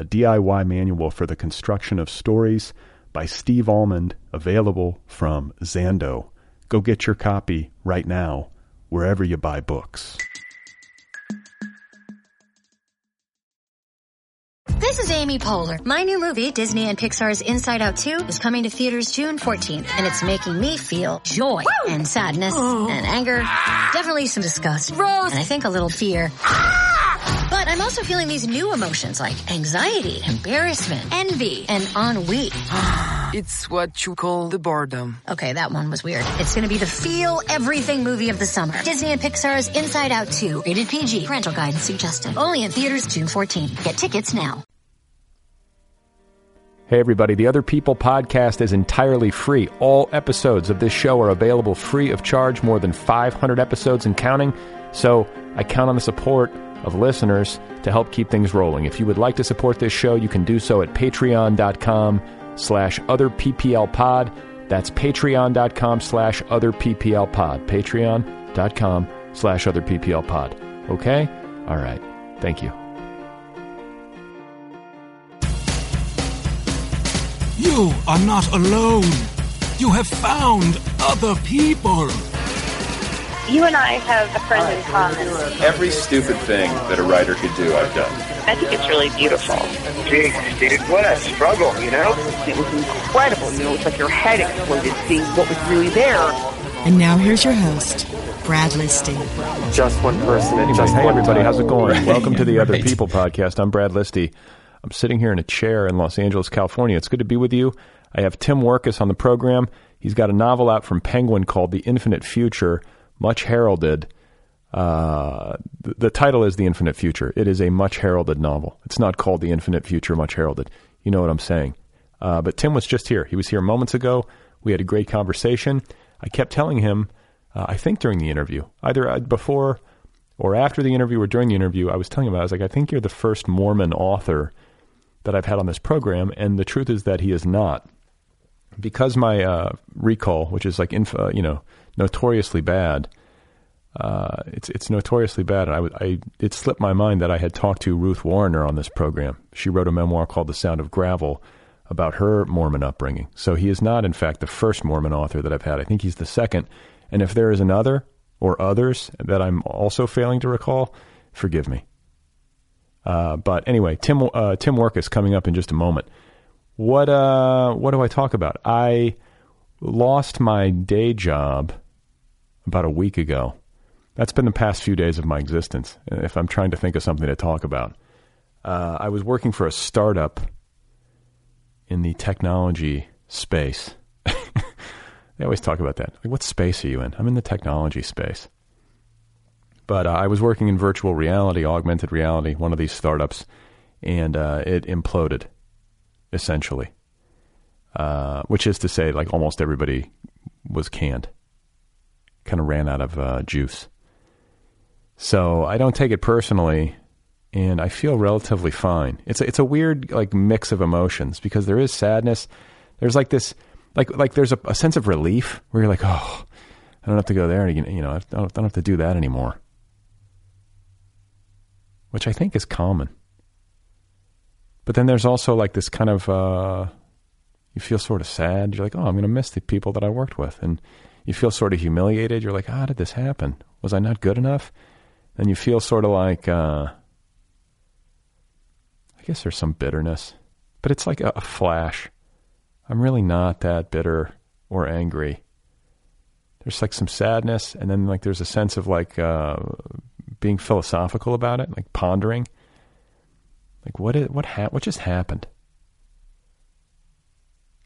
a DIY manual for the construction of stories by Steve Almond, available from Zando. Go get your copy right now, wherever you buy books. This is Amy Poehler. My new movie, Disney and Pixar's Inside Out 2, is coming to theaters June 14th, and it's making me feel joy Woo! and sadness and anger, ah! definitely some disgust, Rose, and I think a little fear. Ah! But I'm also feeling these new emotions like anxiety, embarrassment, envy, and ennui. it's what you call the boredom. Okay, that one was weird. It's gonna be the feel everything movie of the summer. Disney and Pixar's Inside Out 2, rated PG, parental guidance suggested. Only in theaters June 14th. Get tickets now. Hey, everybody, the Other People podcast is entirely free. All episodes of this show are available free of charge, more than 500 episodes and counting. So I count on the support of listeners to help keep things rolling. If you would like to support this show, you can do so at patreon.com slash other PPL pod. That's patreon.com slash otherpplpod. Patreon.com slash other PPL pod. Okay? All right. Thank you. You are not alone. You have found other people. You and I have a friend in common. Every stupid thing that a writer could do, I've done. I think it's really beautiful. Jeez, dude, what a struggle, you know? It was incredible. You know, it's like your head exploded seeing what was really there. And now here's your host, Brad Listi. Just one person. Anyway, just hey one everybody, time. how's it going? Right. Welcome to the Other Right. People podcast. I'm Brad Listi. I'm sitting here in a chair in Los Angeles, California. It's good to be with you. I have Tim Wirkus on the program. He's got a novel out from Penguin called The Infinite Future, much heralded. Uh, the, the title is The Infinite Future. It is a much heralded novel. It's not called The Infinite Future, much heralded. You know what I'm saying. Uh, but Tim was just here. He was here moments ago. We had a great conversation. I kept telling him, uh, I think during the interview, either uh, before or after the interview or during the interview, I was telling him, I was like, I think you're the first Mormon author that I've had on this program. And the truth is that he is not. Because my uh, recall, which is like, inf- uh, you know, notoriously bad, uh, it's it's notoriously bad. And I, I it slipped my mind that I had talked to Ruth Wariner on this program. She wrote a memoir called The Sound of Gravel about her Mormon upbringing. So he is not, in fact, the first Mormon author that I've had. I think he's the second. And if there is another or others that I'm also failing to recall, forgive me. Uh, but anyway, Tim uh, Tim Wirkus coming up in just a moment. What uh what do I talk about? I lost my day job about a week ago. That's been the past few days of my existence. If I'm trying to think of something to talk about, uh, I was working for a startup in the technology space. they always talk about that. Like, what space are you in? I'm in the technology space. But uh, I was working in virtual reality, augmented reality, one of these startups, and uh, it imploded, essentially. Uh, which is to say, like almost everybody was canned, kind of ran out of uh, juice. So I don't take it personally, and I feel relatively fine. It's a, it's a weird like mix of emotions because there is sadness. There's like this, like like there's a, a sense of relief where you're like, oh, I don't have to go there, and you know, I don't, I don't have to do that anymore which I think is common. But then there's also like this kind of uh, you feel sort of sad. You're like, oh, I'm going to miss the people that I worked with, and you feel sort of humiliated. You're like, how did this happen? Was I not good enough? And you feel sort of like, uh, I guess there's some bitterness, but it's like a, a flash. I'm really not that bitter or angry. There's like some sadness, and then like there's a sense of like uh, being philosophical about it, like pondering. Like what is, what ha- what just happened?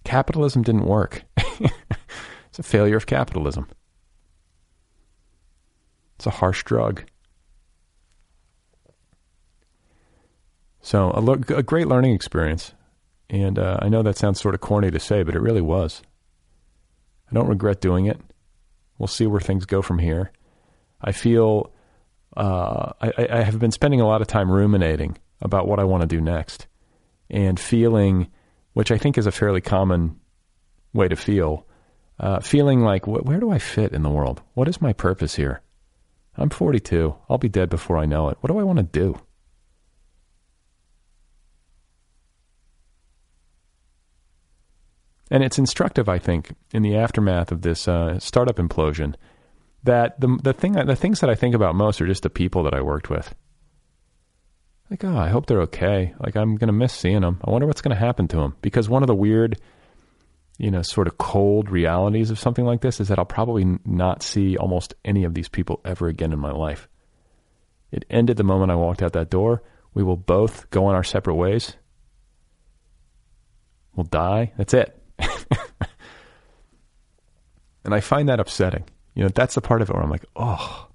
Capitalism didn't work. it's a failure of capitalism. It's a harsh drug. So a, lo- a great learning experience, and uh, I know that sounds sort of corny to say, but it really was. I don't regret doing it. We'll see where things go from here. I feel uh, I, I have been spending a lot of time ruminating about what I want to do next, and feeling, which I think is a fairly common way to feel, uh, feeling like wh- where do I fit in the world? What is my purpose here? I'm 42. I'll be dead before I know it. What do I want to do? And it's instructive, I think, in the aftermath of this uh, startup implosion, that the the thing the things that I think about most are just the people that I worked with. Like, oh, I hope they're okay. Like, I'm gonna miss seeing them. I wonder what's gonna happen to them. Because one of the weird, you know, sort of cold realities of something like this is that I'll probably not see almost any of these people ever again in my life. It ended the moment I walked out that door. We will both go on our separate ways. We'll die. That's it. and I find that upsetting. You know, that's the part of it where I'm like, oh.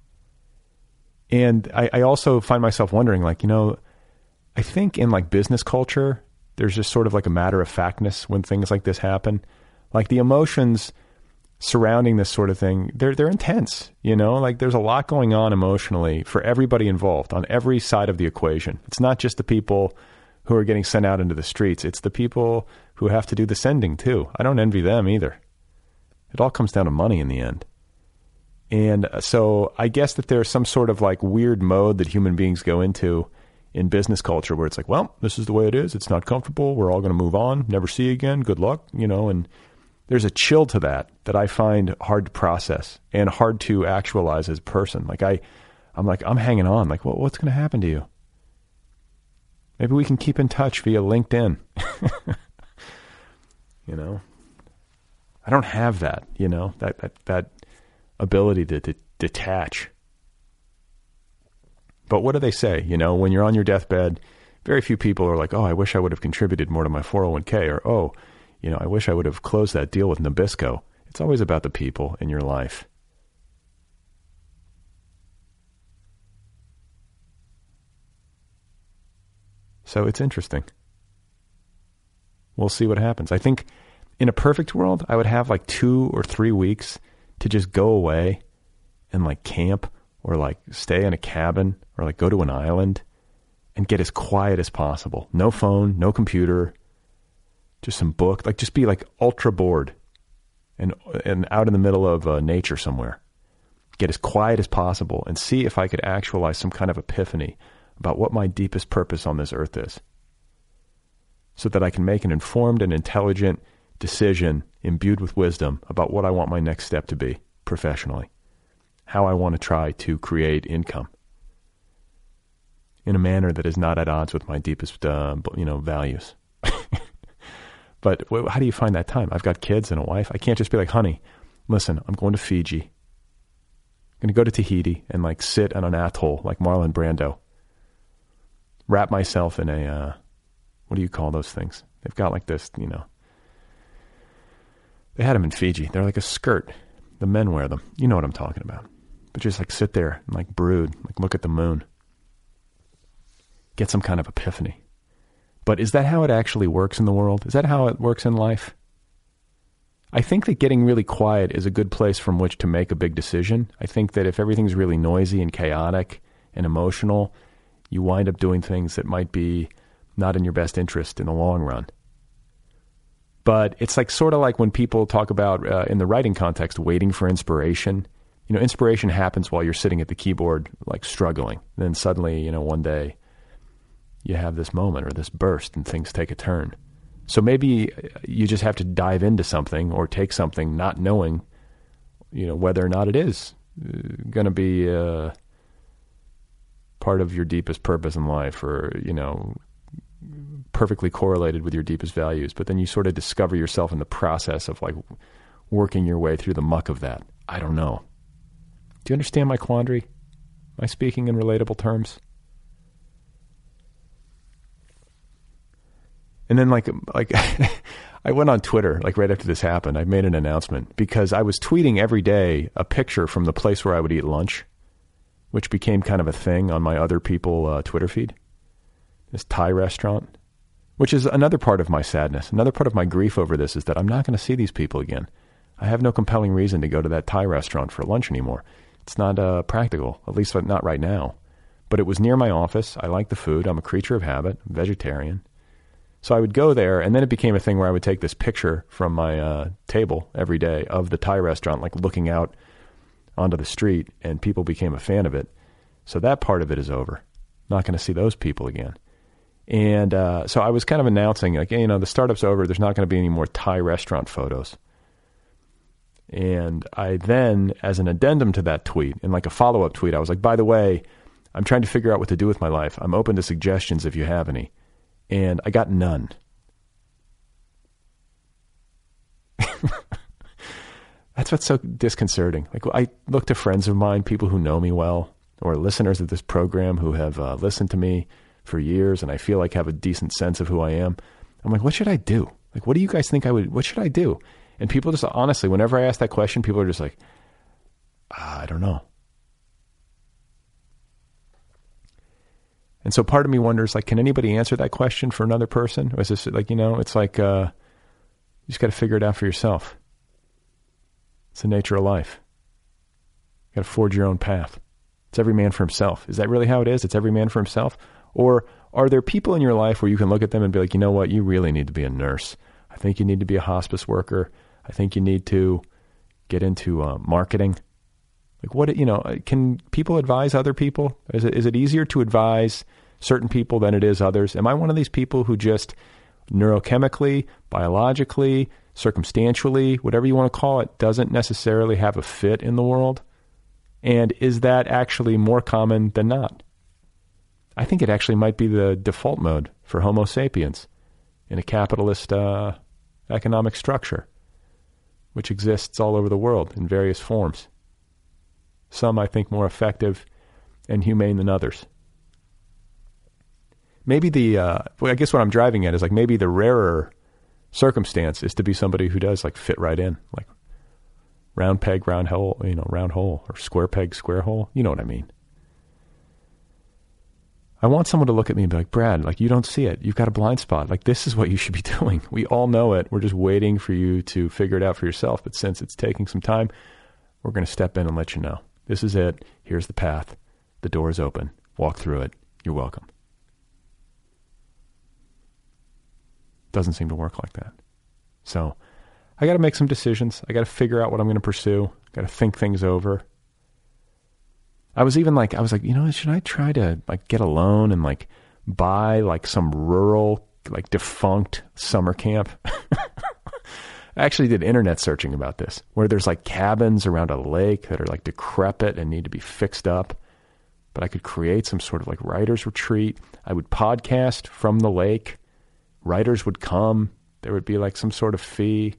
And I, I also find myself wondering, like, you know, I think in like business culture, there's just sort of like a matter of factness when things like this happen. Like the emotions surrounding this sort of thing, they're they're intense. You know, like there's a lot going on emotionally for everybody involved on every side of the equation. It's not just the people who are getting sent out into the streets. It's the people who have to do the sending too. I don't envy them either. It all comes down to money in the end. And uh, so I guess that there's some sort of like weird mode that human beings go into in business culture where it's like, well, this is the way it is. It's not comfortable. We're all going to move on, never see again. Good luck, you know, and there's a chill to that that I find hard to process and hard to actualize as a person. Like I I'm like I'm hanging on. Like, what, what's going to happen to you? Maybe we can keep in touch via LinkedIn. you know, I don't have that. You know that that that ability to, to detach. But what do they say? You know, when you're on your deathbed, very few people are like, "Oh, I wish I would have contributed more to my 401k," or "Oh, you know, I wish I would have closed that deal with Nabisco." It's always about the people in your life. So it's interesting. We'll see what happens. I think in a perfect world, I would have like two or three weeks to just go away and like camp or like stay in a cabin or like go to an island and get as quiet as possible. No phone, no computer, just some book. Like just be like ultra bored and and out in the middle of uh, nature somewhere. Get as quiet as possible and see if I could actualize some kind of epiphany about what my deepest purpose on this earth is so that I can make an informed and intelligent decision imbued with wisdom about what I want my next step to be professionally, how I want to try to create income in a manner that is not at odds with my deepest, uh, you know, values. but how do you find that time? I've got kids and a wife. I can't just be like, honey, listen, I'm going to Fiji. I'm going to go to Tahiti and like sit on an atoll like Marlon Brando wrap myself in a uh, what do you call those things? They've got like this, you know. They had them in Fiji. They're like a skirt. The men wear them. You know what I'm talking about. But just like sit there and like brood, like look at the moon. Get some kind of epiphany. But is that how it actually works in the world? Is that how it works in life? I think that getting really quiet is a good place from which to make a big decision. I think that if everything's really noisy and chaotic and emotional, you wind up doing things that might be not in your best interest in the long run. But it's like sort of like when people talk about uh, in the writing context waiting for inspiration. You know, inspiration happens while you're sitting at the keyboard, like struggling. Then suddenly, you know, one day you have this moment or this burst and things take a turn. So maybe you just have to dive into something or take something not knowing, you know, whether or not it is uh, going to be uh, part of your deepest purpose in life or, you know, perfectly correlated with your deepest values, but then you sort of discover yourself in the process of like working your way through the muck of that. I don't know. Do you understand my quandary? Am I speaking in relatable terms? And then like like I went on Twitter like right after this happened. I made an announcement because I was tweeting every day a picture from the place where I would eat lunch, which became kind of a thing on my other people uh, Twitter feed. This Thai restaurant, which is another part of my sadness. Another part of my grief over this is that I'm not going to see these people again. I have no compelling reason to go to that Thai restaurant for lunch anymore. It's not uh, practical, at least not right now. But it was near my office. I like the food. I'm a creature of habit, vegetarian. So I would go there, and then it became a thing where I would take this picture from my uh, table every day of the Thai restaurant, like looking out onto the street, and people became a fan of it. So that part of it is over. Not going to see those people again. And uh, so I was kind of announcing, like, hey, you know, the startup's over. There's not going to be any more Thai restaurant photos. And I then, as an addendum to that tweet, and like a follow up tweet, I was like, by the way, I'm trying to figure out what to do with my life. I'm open to suggestions if you have any. And I got none. That's what's so disconcerting. Like, I look to friends of mine, people who know me well, or listeners of this program who have uh, listened to me for years, and I feel like have a decent sense of who I am. I'm like, what should I do? Like, what do you guys think I would? What should I do? And people just honestly, whenever I ask that question, people are just like, ah, I don't know. And so part of me wonders, like, can anybody answer that question for another person? Or is this like, you know, it's like uh, you just got to figure it out for yourself. It's the nature of life. You got to forge your own path. It's every man for himself. Is that really how it is? It's every man for himself? Or are there people in your life where you can look at them and be like, you know what, you really need to be a nurse. I think you need to be a hospice worker. I think you need to get into uh, marketing. Like what you know, can people advise other people? Is it is it easier to advise certain people than it is others? Am I one of these people who just neurochemically, biologically, circumstantially, whatever you want to call it, doesn't necessarily have a fit in the world? And is that actually more common than not? I think it actually might be the default mode for Homo sapiens in a capitalist uh, economic structure which exists all over the world in various forms. Some, I think, more effective and humane than others. Maybe the, uh, I guess what I'm driving at is like maybe the rarer circumstance is to be somebody who does like fit right in, like round peg, round hole, you know, round hole, or square peg, square hole. You know what I mean? I want someone to look at me and be like, Brad, like you don't see it. You've got a blind spot. Like this is what you should be doing. We all know it. We're just waiting for you to figure it out for yourself. But since it's taking some time, we're going to step in and let you know. This is it. Here's the path. The door is open. Walk through it. You're welcome. Doesn't seem to work like that. So I got to make some decisions. I got to figure out what I'm going to pursue. Got to think things over. I was even like, I was like, you know, should I try to like get a loan and like buy like some rural, like defunct summer camp? I actually did internet searching about this, where there's like cabins around a lake that are like decrepit and need to be fixed up. But I could create some sort of like writer's retreat. I would podcast from the lake. Writers would come. There would be like some sort of fee,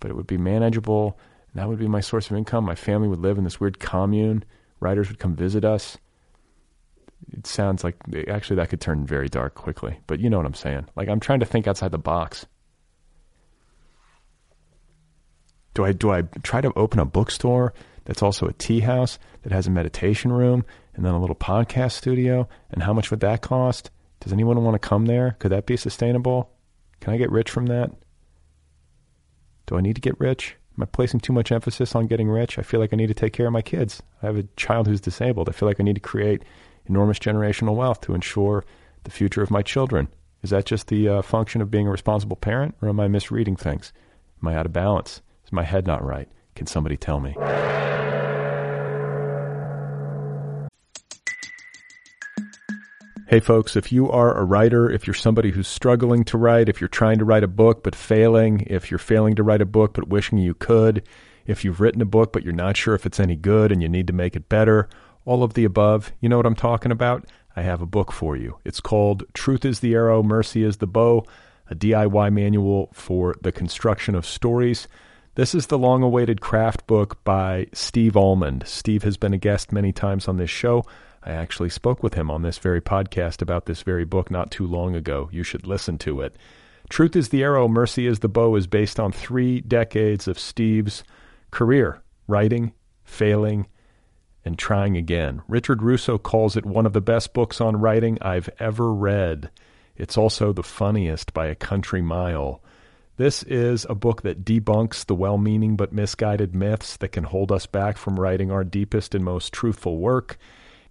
but it would be manageable. And that would be my source of income. My family would live in this weird commune writers would come visit us. It sounds like actually that could turn very dark quickly, but you know what I'm saying. Like I'm trying to think outside the box. Do I do I try to open a bookstore that's also a tea house that has a meditation room and then a little podcast studio? And how much would that cost? Does anyone want to come there? Could that be sustainable? Can I get rich from that? Do I need to get rich? Am I placing too much emphasis on getting rich? I feel like I need to take care of my kids. I have a child who's disabled. I feel like I need to create enormous generational wealth to ensure the future of my children. Is that just the uh, function of being a responsible parent, or am I misreading things? Am I out of balance? Is my head not right? Can somebody tell me? Hey, folks, if you are a writer, if you're somebody who's struggling to write, if you're trying to write a book but failing, if you're failing to write a book but wishing you could, if you've written a book but you're not sure if it's any good and you need to make it better, all of the above, you know what I'm talking about? I have a book for you. It's called Truth is the Arrow, Mercy is the Bow, a DIY manual for the construction of stories. This is the long awaited craft book by Steve Almond. Steve has been a guest many times on this show. I actually spoke with him on this very podcast about this very book not too long ago. You should listen to it. Truth is the Arrow, Mercy is the Bow is based on three decades of Steve's career writing, failing, and trying again. Richard Russo calls it one of the best books on writing I've ever read. It's also the funniest by a country mile. This is a book that debunks the well meaning but misguided myths that can hold us back from writing our deepest and most truthful work.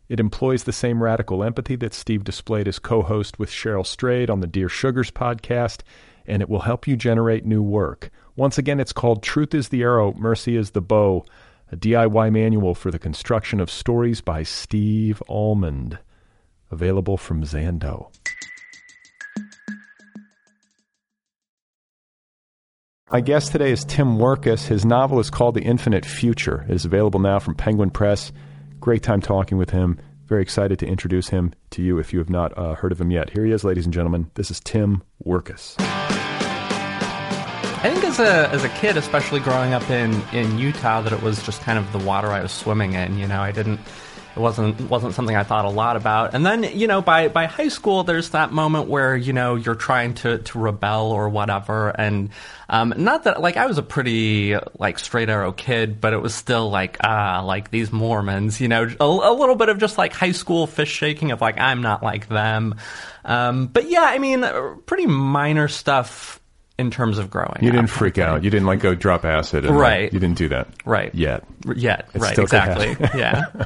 It employs the same radical empathy that Steve displayed as co host with Cheryl Strayed on the Dear Sugars podcast, and it will help you generate new work. Once again, it's called Truth is the Arrow, Mercy is the Bow, a DIY manual for the construction of stories by Steve Almond. Available from Zando. My guest today is Tim Wirkus. His novel is called The Infinite Future. It is available now from Penguin Press. Great time talking with him. Very excited to introduce him to you if you have not uh, heard of him yet. Here he is, ladies and gentlemen. This is Tim Wirkus. I think as a as a kid, especially growing up in in Utah, that it was just kind of the water I was swimming in. You know, I didn't. It wasn't wasn't something I thought a lot about. And then you know, by by high school, there's that moment where you know you're trying to to rebel or whatever. And um, not that like I was a pretty like straight arrow kid, but it was still like ah like these Mormons. You know, a, a little bit of just like high school fish shaking of like I'm not like them. Um, but yeah, I mean, pretty minor stuff in terms of growing. You didn't freak out. You didn't like go drop acid. And, Right. Like, you didn't do that. Right. Yet. Yet, right, exactly. yeah.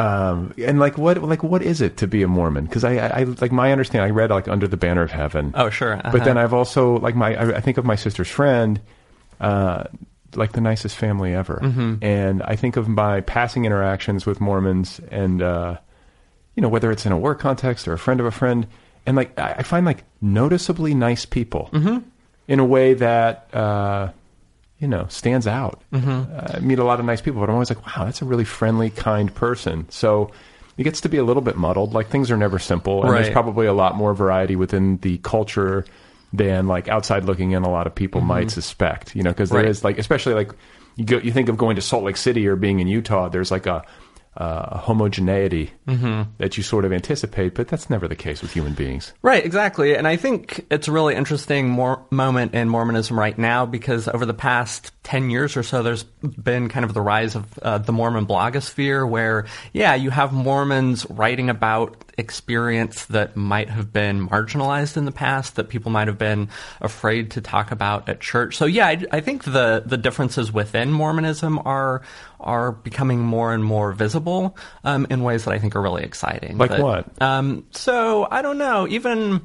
Um, and like what like what is it to be a Mormon? Because I, I like my understanding. I read like Under the Banner of Heaven. Oh, sure. But uh-huh. then I've also like my I, I think of my sister's friend, uh, like the nicest family ever. Mm-hmm. And I think of my passing interactions with Mormons, and uh, you know whether it's in a work context or a friend of a friend, and like I, I find like noticeably nice people Mm-hmm. in a way that. Uh, you know, stands out. Mm-hmm. Uh, I meet a lot of nice people, but I'm always like, wow, that's a really friendly, kind person. So it gets to be a little bit muddled. Like things are never simple, and there's probably a lot more variety within the culture than like outside looking in. A lot of people might suspect, you know, because there Right. is like, especially like you go, you think of going to Salt Lake City or being in Utah. There's like a, uh, homogeneity that you sort of anticipate, but that's never the case with human beings. Right, exactly. And I think it's a really interesting mor- moment in Mormonism right now because over the past 10 years or so, there's been kind of the rise of uh, the Mormon blogosphere where, yeah, you have Mormons writing about experience that might have been marginalized in the past, that people might have been afraid to talk about at church. So, yeah, I, I think the, the differences within Mormonism are are becoming more and more visible um, in ways that I think are really exciting. Like That- what? um, so I don't know. Even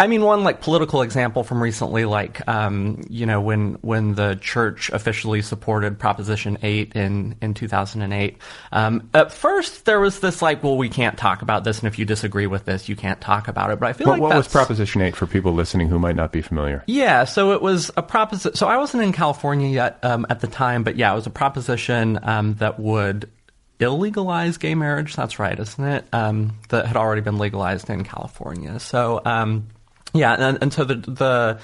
I mean, one like political example from recently, like um, you know, when when the church officially supported Proposition Eight in in two thousand and eight. Um, at first, there was this like, well, we can't talk about this, and if you disagree with this, you can't talk about it. But I feel like what was Proposition 8 for people listening who might not be familiar? yeah, so it was a proposition. So I wasn't in California yet um, at the time, but yeah, it was a proposition um, that would illegalize gay marriage. That's right, isn't it? Um, that had already been legalized in California. So um, yeah, and, and so the the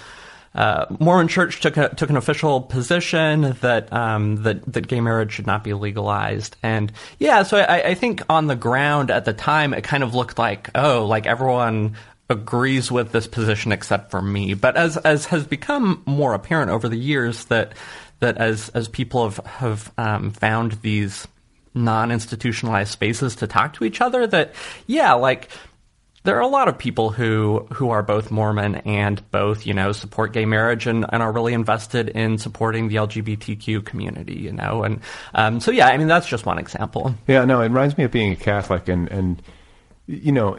uh, Mormon Church took a, took an official position that um, that that gay marriage should not be legalized, and yeah, so I, I think on the ground at the time it kind of looked like oh, like everyone agrees with this position except for me. But as as has become more apparent over the years that that as as people have have um, found these non-institutionalized spaces to talk to each other, that yeah, like there are a lot of people who who are both Mormon and both, you know, support gay marriage and, and are really invested in supporting the LGBTQ community, you know, and um, so yeah, I mean that's just one example. Yeah, no, it reminds me of being a Catholic, and and you know,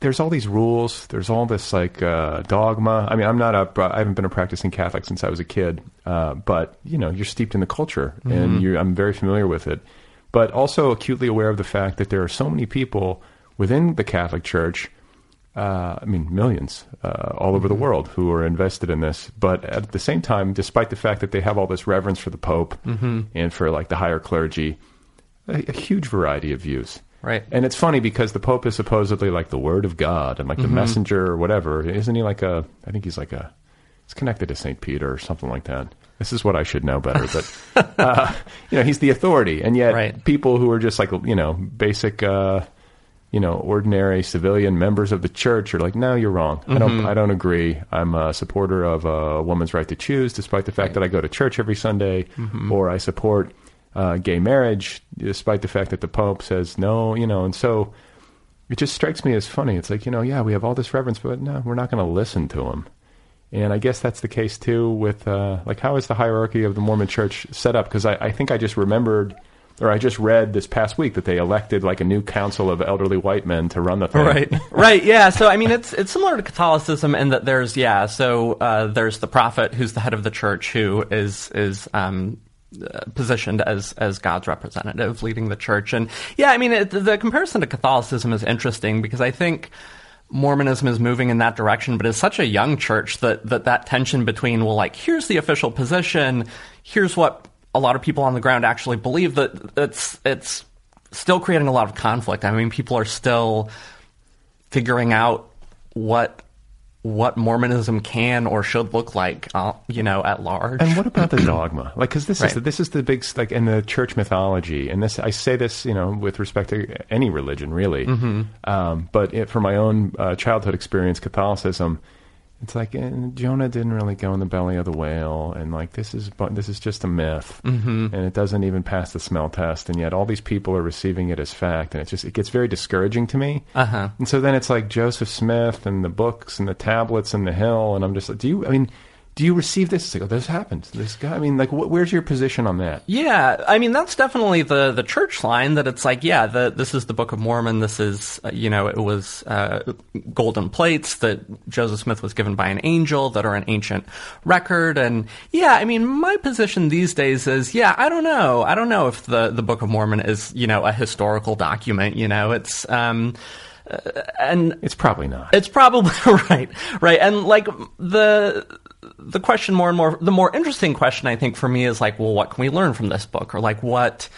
there's all these rules. There's all this like uh, dogma. I mean, I'm not a. I haven't been a practicing Catholic since I was a kid, uh, but you know, you're steeped in the culture, and you I'm very familiar with it. But also acutely aware of the fact that there are so many people within the Catholic Church. Uh, I mean, millions uh, all over the world who are invested in this. But at the same time, despite the fact that they have all this reverence for the Pope and for like the higher clergy, a, a huge variety of views. Right. And it's funny because the Pope is supposedly like the Word of God and like the Mhm. messenger or whatever. Isn't he like a? I think he's like a. It's connected to Saint Peter or something like that. This is what I should know better, but uh, you know he's the authority, and yet people who are just like you know basic, uh, you know, ordinary civilian members of the church are like, no, you're wrong. I don't. Mhm. I don't agree. I'm a supporter of a woman's right to choose, despite the fact that I go to church every Sunday, Mhm. or I support uh, gay marriage, despite the fact that the Pope says no. You know, and so it just strikes me as funny. It's like you know, yeah, we have all this reverence, but no, we're not going to listen to him. And I guess that's the case too with uh, like how is the hierarchy of the Mormon Church set up? Because I, I think I just remembered, or I just read this past week that they elected like a new council of elderly white men to run the thing. Right. right. Yeah. So I mean, it's it's similar to Catholicism in that there's yeah. So uh, there's the prophet who's the head of the church who is is um, uh, positioned as as God's representative leading the church, and yeah, I mean, it, the comparison to Catholicism is interesting because I think. Mormonism is moving in that direction, but it's such a young church that, that that tension between, well, like, here's the official position, here's what a lot of people on the ground actually believe, that it's, it's still creating a lot of conflict. I mean, people are still figuring out what what Mormonism can or should look like, uh, you know, at large. And what about the dogma? Like, because this Right. is the, this is the big like in the church mythology, and this I say this you know with respect to any religion really, Mhm. um, but it, from my own uh, childhood experience, Catholicism, it's like eh, Jonah didn't really go in the belly of the whale, and like this is but this is just a myth, Mhm. and it doesn't even pass the smell test, and yet all these people are receiving it as fact, and it just it gets very discouraging to me. Uh-huh. And so then it's like Joseph Smith and the books and the tablets and the hill, and I'm just like, do you? I mean, do you receive this? It's like, oh, this happened. This guy. I mean, like, wh- where's your position on that? Yeah, I mean that's definitely the the church line that it's like, yeah, the, this is the Book of Mormon. This is, uh, you know, it was uh, golden plates that Joseph Smith was given by an angel that are an ancient record, and yeah, I mean my position these days is, yeah, I don't know, I don't know if the the Book of Mormon is, you know, a historical document. You know, it's. Um, uh, and it's probably not. It's probably right, right, and like the the question more and more, the more interesting question I think for me is like, well, what can we learn from this book, or like what,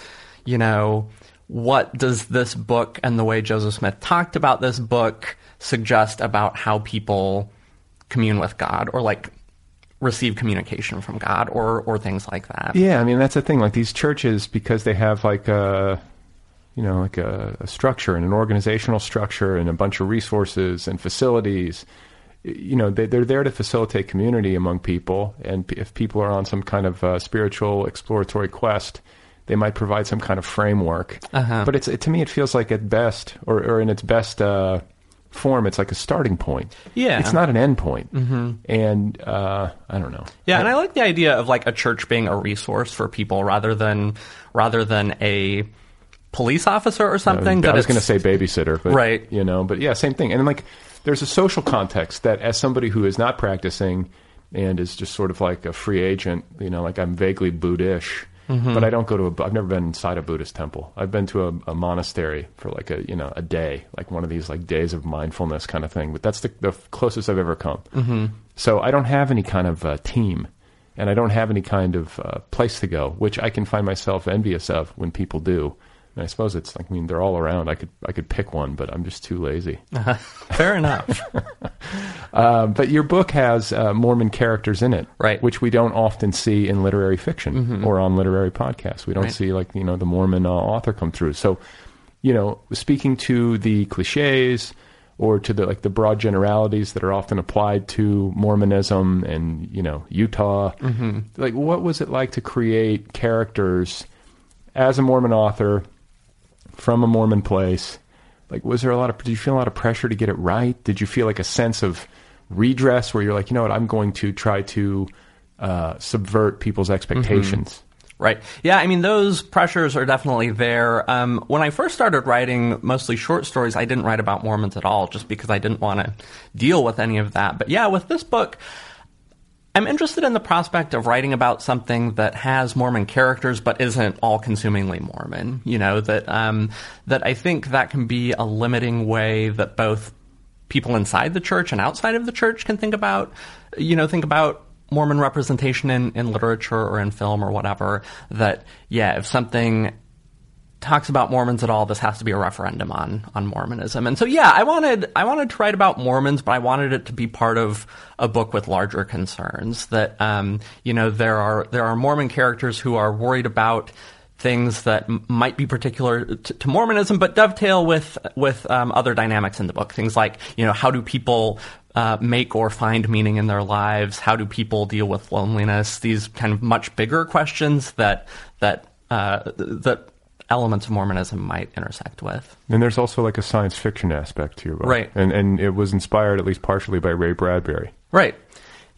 you know, what does this book and the way Joseph Smith talked about this book suggest about how people commune with God, or like receive communication from God, or or things like that. Yeah, I mean that's the thing. Like these churches, because they have like a, you know, like a, a structure and an organizational structure and a bunch of resources and facilities. You know, they, they're there to facilitate community among people, and if people are on some kind of uh, spiritual exploratory quest, they might provide some kind of framework. Uh-huh. But it's it, to me, it feels like at best, or, or in its best uh, form, it's like a starting point. Yeah. it's not an end point. Mhm. And uh, I don't know. Yeah, and I like the idea of like a church being a resource for people rather than rather than a police officer or something. That I was it's- going to say babysitter, but Right. You know, but yeah, same thing. And like, there's a social context that, as somebody who is not practicing and is just sort of like a free agent, you know, like I'm vaguely Buddhish, Mhm. but I don't go to a. I've never been inside a Buddhist temple. I've been to a, a monastery for like a you know a day, like one of these like days of mindfulness kind of thing. But that's the, the closest I've ever come. Mhm. So I don't have any kind of uh, team, and I don't have any kind of uh, place to go, which I can find myself envious of when people do. And I suppose it's like I mean they're all around. I could I could pick one, but I'm just too lazy. Fair enough. Um, but your book has uh, Mormon characters in it, right? Which we don't often see in literary fiction Mhm. or on literary podcasts. We don't Right. see like you know the Mormon uh, author come through. So, you know, speaking to the cliches or to the like the broad generalities that are often applied to Mormonism and you know Utah, Mhm. like what was it like to create characters as a Mormon author from a Mormon place? Like, was there a lot of? Did you feel a lot of pressure to get it right? Did you feel like a sense of redress where you're like, you know what, I'm going to try to uh, subvert people's expectations? Right. Yeah, I mean, those pressures are definitely there. Um, when I first started writing mostly short stories, I didn't write about Mormons at all just because I didn't want to deal with any of that. But yeah, with this book, I'm interested in the prospect of writing about something that has Mormon characters but isn't all consumingly Mormon. You know, that, um, that I think that can be a limiting way that both people inside the church and outside of the church can think about, you know, think about Mormon representation in, in literature or in film or whatever. That, yeah, if something talks about Mormons at all, this has to be a referendum on on Mormonism. And so yeah, I wanted I wanted to write about Mormons, but I wanted it to be part of a book with larger concerns. That um, you know there are there are Mormon characters who are worried about things that m- might be particular to, to, Mormonism, but dovetail with with um, other dynamics in the book. Things like you know how do people uh, make or find meaning in their lives? How do people deal with loneliness? These kind of much bigger questions that that uh, that elements of Mormonism might intersect with. And there's also like a science fiction aspect to your book, right? And and it was inspired at least partially by Ray Bradbury, right?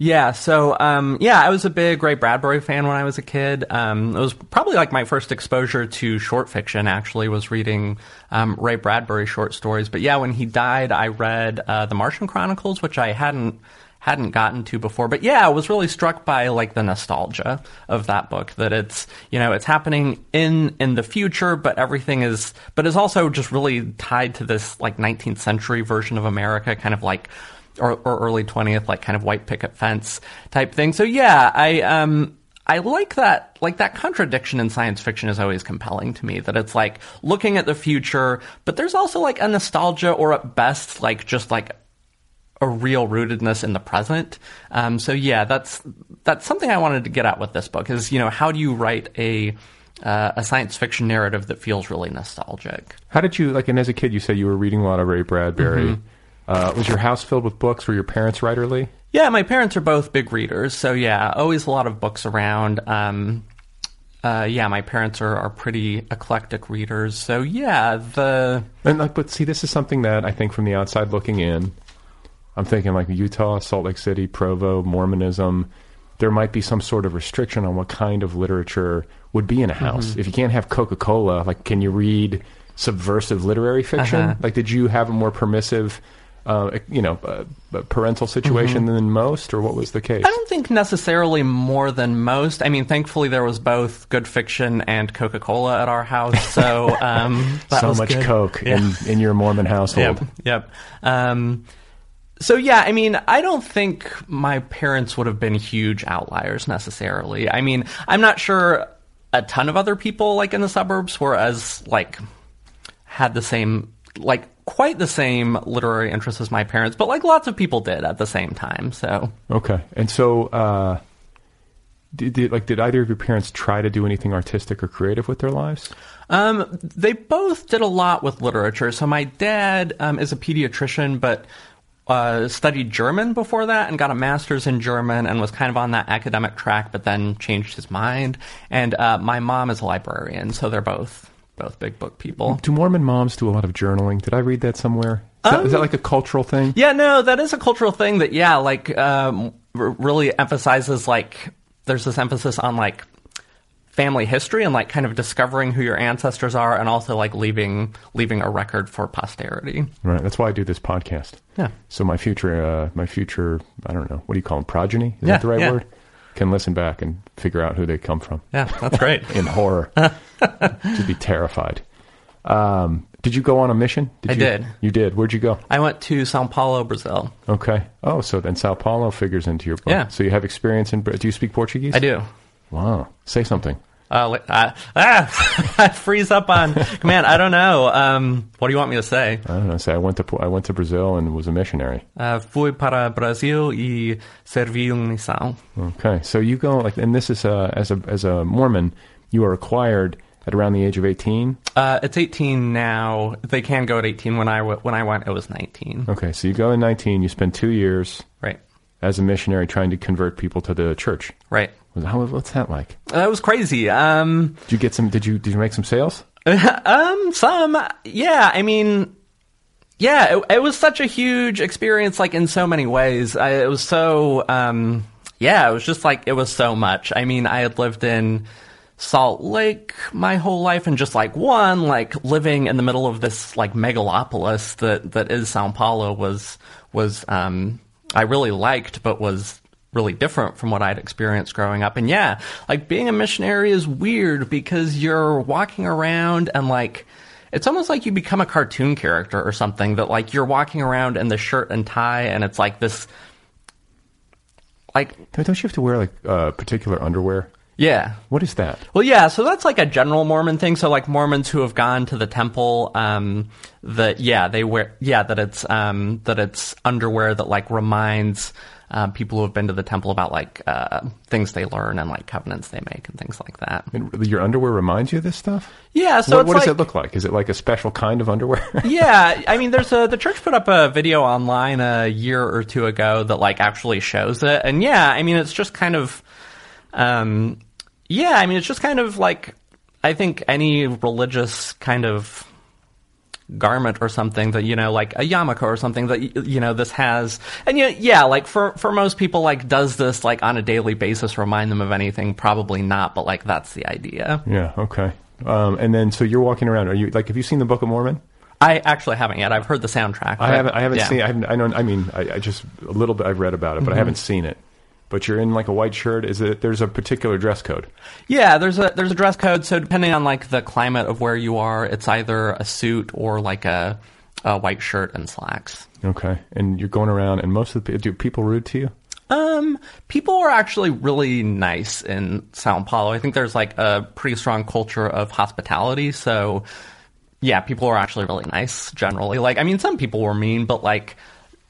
Yeah, so um, yeah, I was a big Ray Bradbury fan when I was a kid. Um, it was probably like my first exposure to short fiction. Actually, was reading um, Ray Bradbury short stories. But yeah, when he died, I read uh, the Martian Chronicles, which I hadn't hadn't gotten to before. But yeah, I was really struck by like the nostalgia of that book. That it's you know it's happening in in the future, but everything is but is also just really tied to this like 19th century version of America, kind of like or, or early 20th, like kind of white picket fence type thing. So yeah, I um I like that like that contradiction in science fiction is always compelling to me that it's like looking at the future but there's also like a nostalgia or at best like just like a real rootedness in the present. Um, so yeah, that's that's something I wanted to get at with this book is you know how do you write a uh, a science fiction narrative that feels really nostalgic. How did you like? And as a kid, you said you were reading a lot of Ray Bradbury. Mm-hmm. Uh, was your house filled with books? Were your parents writerly? Yeah, my parents are both big readers, so yeah, always a lot of books around. Um, uh, yeah, my parents are, are pretty eclectic readers, so yeah, the and like, but see, this is something that I think from the outside looking in, I'm thinking like Utah, Salt Lake City, Provo, Mormonism. There might be some sort of restriction on what kind of literature would be in a house. Mm-hmm. If you can't have Coca Cola, like, can you read subversive literary fiction? Uh-huh. Like, did you have a more permissive? Uh, you know, uh, parental situation mm-hmm. than most, or what was the case? I don't think necessarily more than most. I mean, thankfully there was both good fiction and Coca Cola at our house, so um, so much good. Coke yeah. in in your Mormon household. Yep. yep. Um, so yeah, I mean, I don't think my parents would have been huge outliers necessarily. I mean, I'm not sure a ton of other people like in the suburbs were as like had the same like quite the same literary interests as my parents, but like lots of people did at the same time. So okay, and so uh, did, did like did either of your parents try to do anything artistic or creative with their lives? Um, they both did a lot with literature. So my dad um, is a pediatrician, but uh, studied German before that and got a master's in German and was kind of on that academic track, but then changed his mind. And uh, my mom is a librarian, so they're both both big book people. Do Mormon moms do a lot of journaling? Did I read that somewhere? Is, um, that, is that um, like a cultural thing? Yeah, no, that is a cultural thing. That yeah, like um, really emphasizes like there's this emphasis on like family history and like kind of discovering who your ancestors are and also like leaving leaving a record for posterity. Right. That's why I do this podcast. Yeah. So my future uh, my future I don't know, what do you call them? Progeny? Is yeah, that the right yeah. word? Can listen back and figure out who they come from. Yeah, that's great. In horror. to be terrified. Um, did you go on a mission? Did I you, did. You did. Where'd you go? I went to Sao Paulo, Brazil. Okay. Oh, so then Sao Paulo figures into your book. Yeah. So you have experience in. Do you speak Portuguese? I do. Wow. Say something. Uh, uh, ah, I freeze up on command. I don't know. Um, what do you want me to say? I don't know. Say I went to I went to Brazil and was a missionary. Uh, fui para Brasil e servi uma missão. Okay, so you go like, and this is uh, as a as a Mormon, you are required at around the age of eighteen. Uh, it's eighteen now. They can go at eighteen. When I w- when I went, it was nineteen. Okay, so you go in nineteen. You spend two years right as a missionary trying to convert people to the church. Right. How, what's that like? That was crazy. Um, did you get some? Did you did you make some sales? um, some. Yeah. I mean, yeah. It, it, was such a huge experience, like in so many ways. I, it was so. Um, yeah. It was just like it was so much. I mean, I had lived in. Salt Lake my whole life and just like one like living in the middle of this like megalopolis that that is Sao Paulo was was um I really liked but was really different from what I'd experienced growing up. And yeah, like being a missionary is weird because you're walking around and like it's almost like you become a cartoon character or something that like you're walking around in the shirt and tie and it's like this like don't you have to wear like uh, particular underwear? Yeah. What is that? Well, yeah, so that's like a general Mormon thing. So like Mormons who have gone to the temple, um, that yeah, they wear yeah that it's um, that it's underwear that like reminds uh, people who have been to the temple about like uh, things they learn and like covenants they make and things like that. And your underwear reminds you of this stuff? Yeah, so what, what does it look like? Is it like a special kind of underwear? yeah, I mean, there's a the church put up a video online a year or two ago that like actually shows it, and yeah, I mean, it's just kind of, um, yeah, I mean, it's just kind of like I think any religious kind of garment or something that you know like a yarmulke or something that you know this has and yeah yeah like for for most people like does this like on a daily basis remind them of anything probably not but like that's the idea yeah. Okay. Um, and then so you're walking around. Are you like? Have you seen the Book of Mormon? i actually haven't yet i've heard the soundtrack I haven't. I haven't yeah. seen. I haven't. I don't. I mean, I, I just a little bit. I've read about it, but I Mhm. haven't seen it. But you're in like a white shirt. Is it? There's a particular dress code. Yeah, there's a there's a dress code. So depending on like the climate of where you are, it's either a suit or like a, a white shirt and slacks. Okay. And you're going around, and most of the do people rude to you? Um, people are actually really nice in Sao Paulo. I think there's like a pretty strong culture of hospitality. So, yeah, people are actually really nice generally. Like, I mean, some people were mean, but like,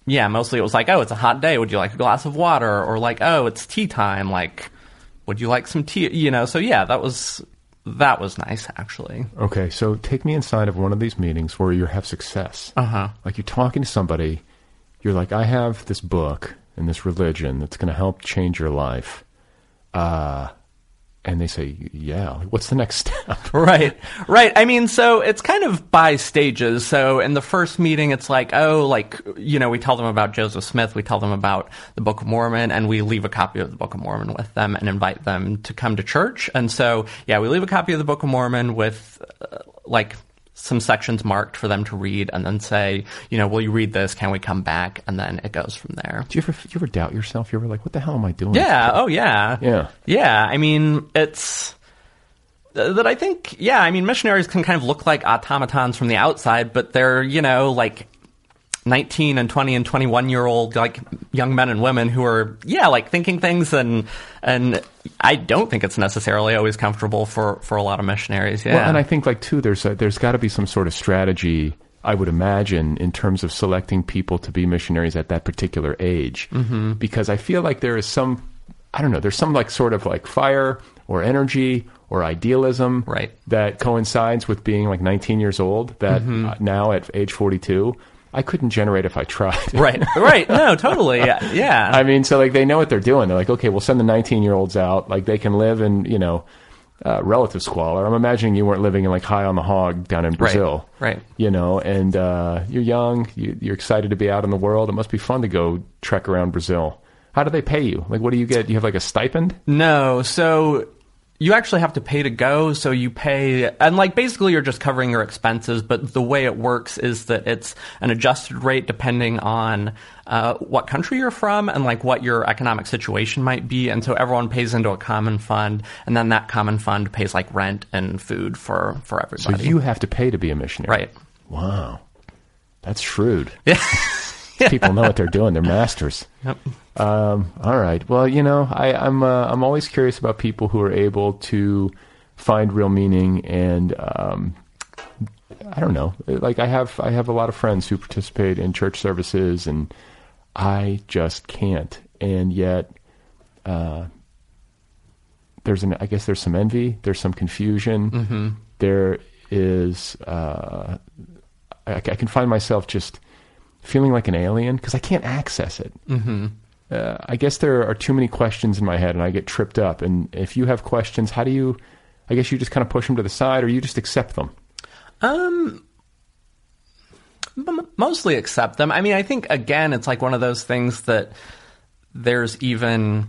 yeah, mostly it was like, oh, it's a hot day. Would you like a glass of water? Or like, oh, it's tea time. Like, would you like some tea? You know, so yeah, that was that was nice actually. Okay, so take me inside of one of these meetings where you have success. Uh huh. Like you're talking to somebody, you're like, I have this book and this religion that's going to help change your life. Uh, and they say, yeah. What's the next step? right right i mean so it's kind of by stages so in the first meeting it's like oh like you know we tell them about joseph smith we tell them about the book of mormon and we leave a copy of the book of mormon with them and invite them to come to church and so yeah we leave a copy of the book of mormon with uh, like some sections marked for them to read and then say you know will you read this can we come back and then it goes from there Do you ever, do you ever doubt yourself? You ever like, what the hell am I doing? yeah. Oh, yeah. Yeah. Yeah. I mean, it's uh, that I think. Yeah. I mean, missionaries can kind of look like automatons from the outside, but they're you know like. 19 and 20 and 21 year old like young men and women who are yeah like thinking things and and I don't think it's necessarily always comfortable for for a lot of missionaries yeah Well, and I think like too, there's a, there's got to be some sort of strategy. I would imagine in terms of selecting people to be missionaries at that particular age, Mhm. because I feel like there is some, I don't know, there's some like sort of like fire or energy or idealism right. that coincides with being like 19 years old. That Mhm. uh, now at age 42, I couldn't generate if I tried. right right no totally yeah, yeah. I mean, so like they know what they're doing. They're like, okay, we'll send the 19 year olds out. Like they can live in, you know, uh, relative squalor. I'm imagining you weren't living in like high on the hog down in Brazil. right. You know, and uh, you're young. You, you're excited to be out in the world. It must be fun to go trek around Brazil. How do they pay you? Like, what do you get? You have like a stipend? No, so you actually have to pay to go. So you pay, and like basically you're just covering your expenses. But the way it works is that it's an adjusted rate depending on uh, what country you're from and like what your economic situation might be. And so everyone pays into a common fund, and then that common fund pays like rent and food for for everybody So you have to pay to be a missionary. Right. Wow. That's shrewd. Yeah. People know what they're doing. They're masters. Yep. Um, all right. Well, you know, I, I'm uh, I'm always curious about people who are able to find real meaning and um, I don't know. Like I have I have a lot of friends who participate in church services and I just can't. And yet uh, there's an I guess there's some envy, there's some confusion. Mhm. There is uh, I, I can find myself just feeling like an alien because I can't access it. Mhm. Uh, I guess there are too many questions in my head, and I get tripped up. And if you have questions, how do you? I guess you just kind of push them to the side, or you just accept them. Um, mostly accept them. I mean, I think again, it's like one of those things that there's even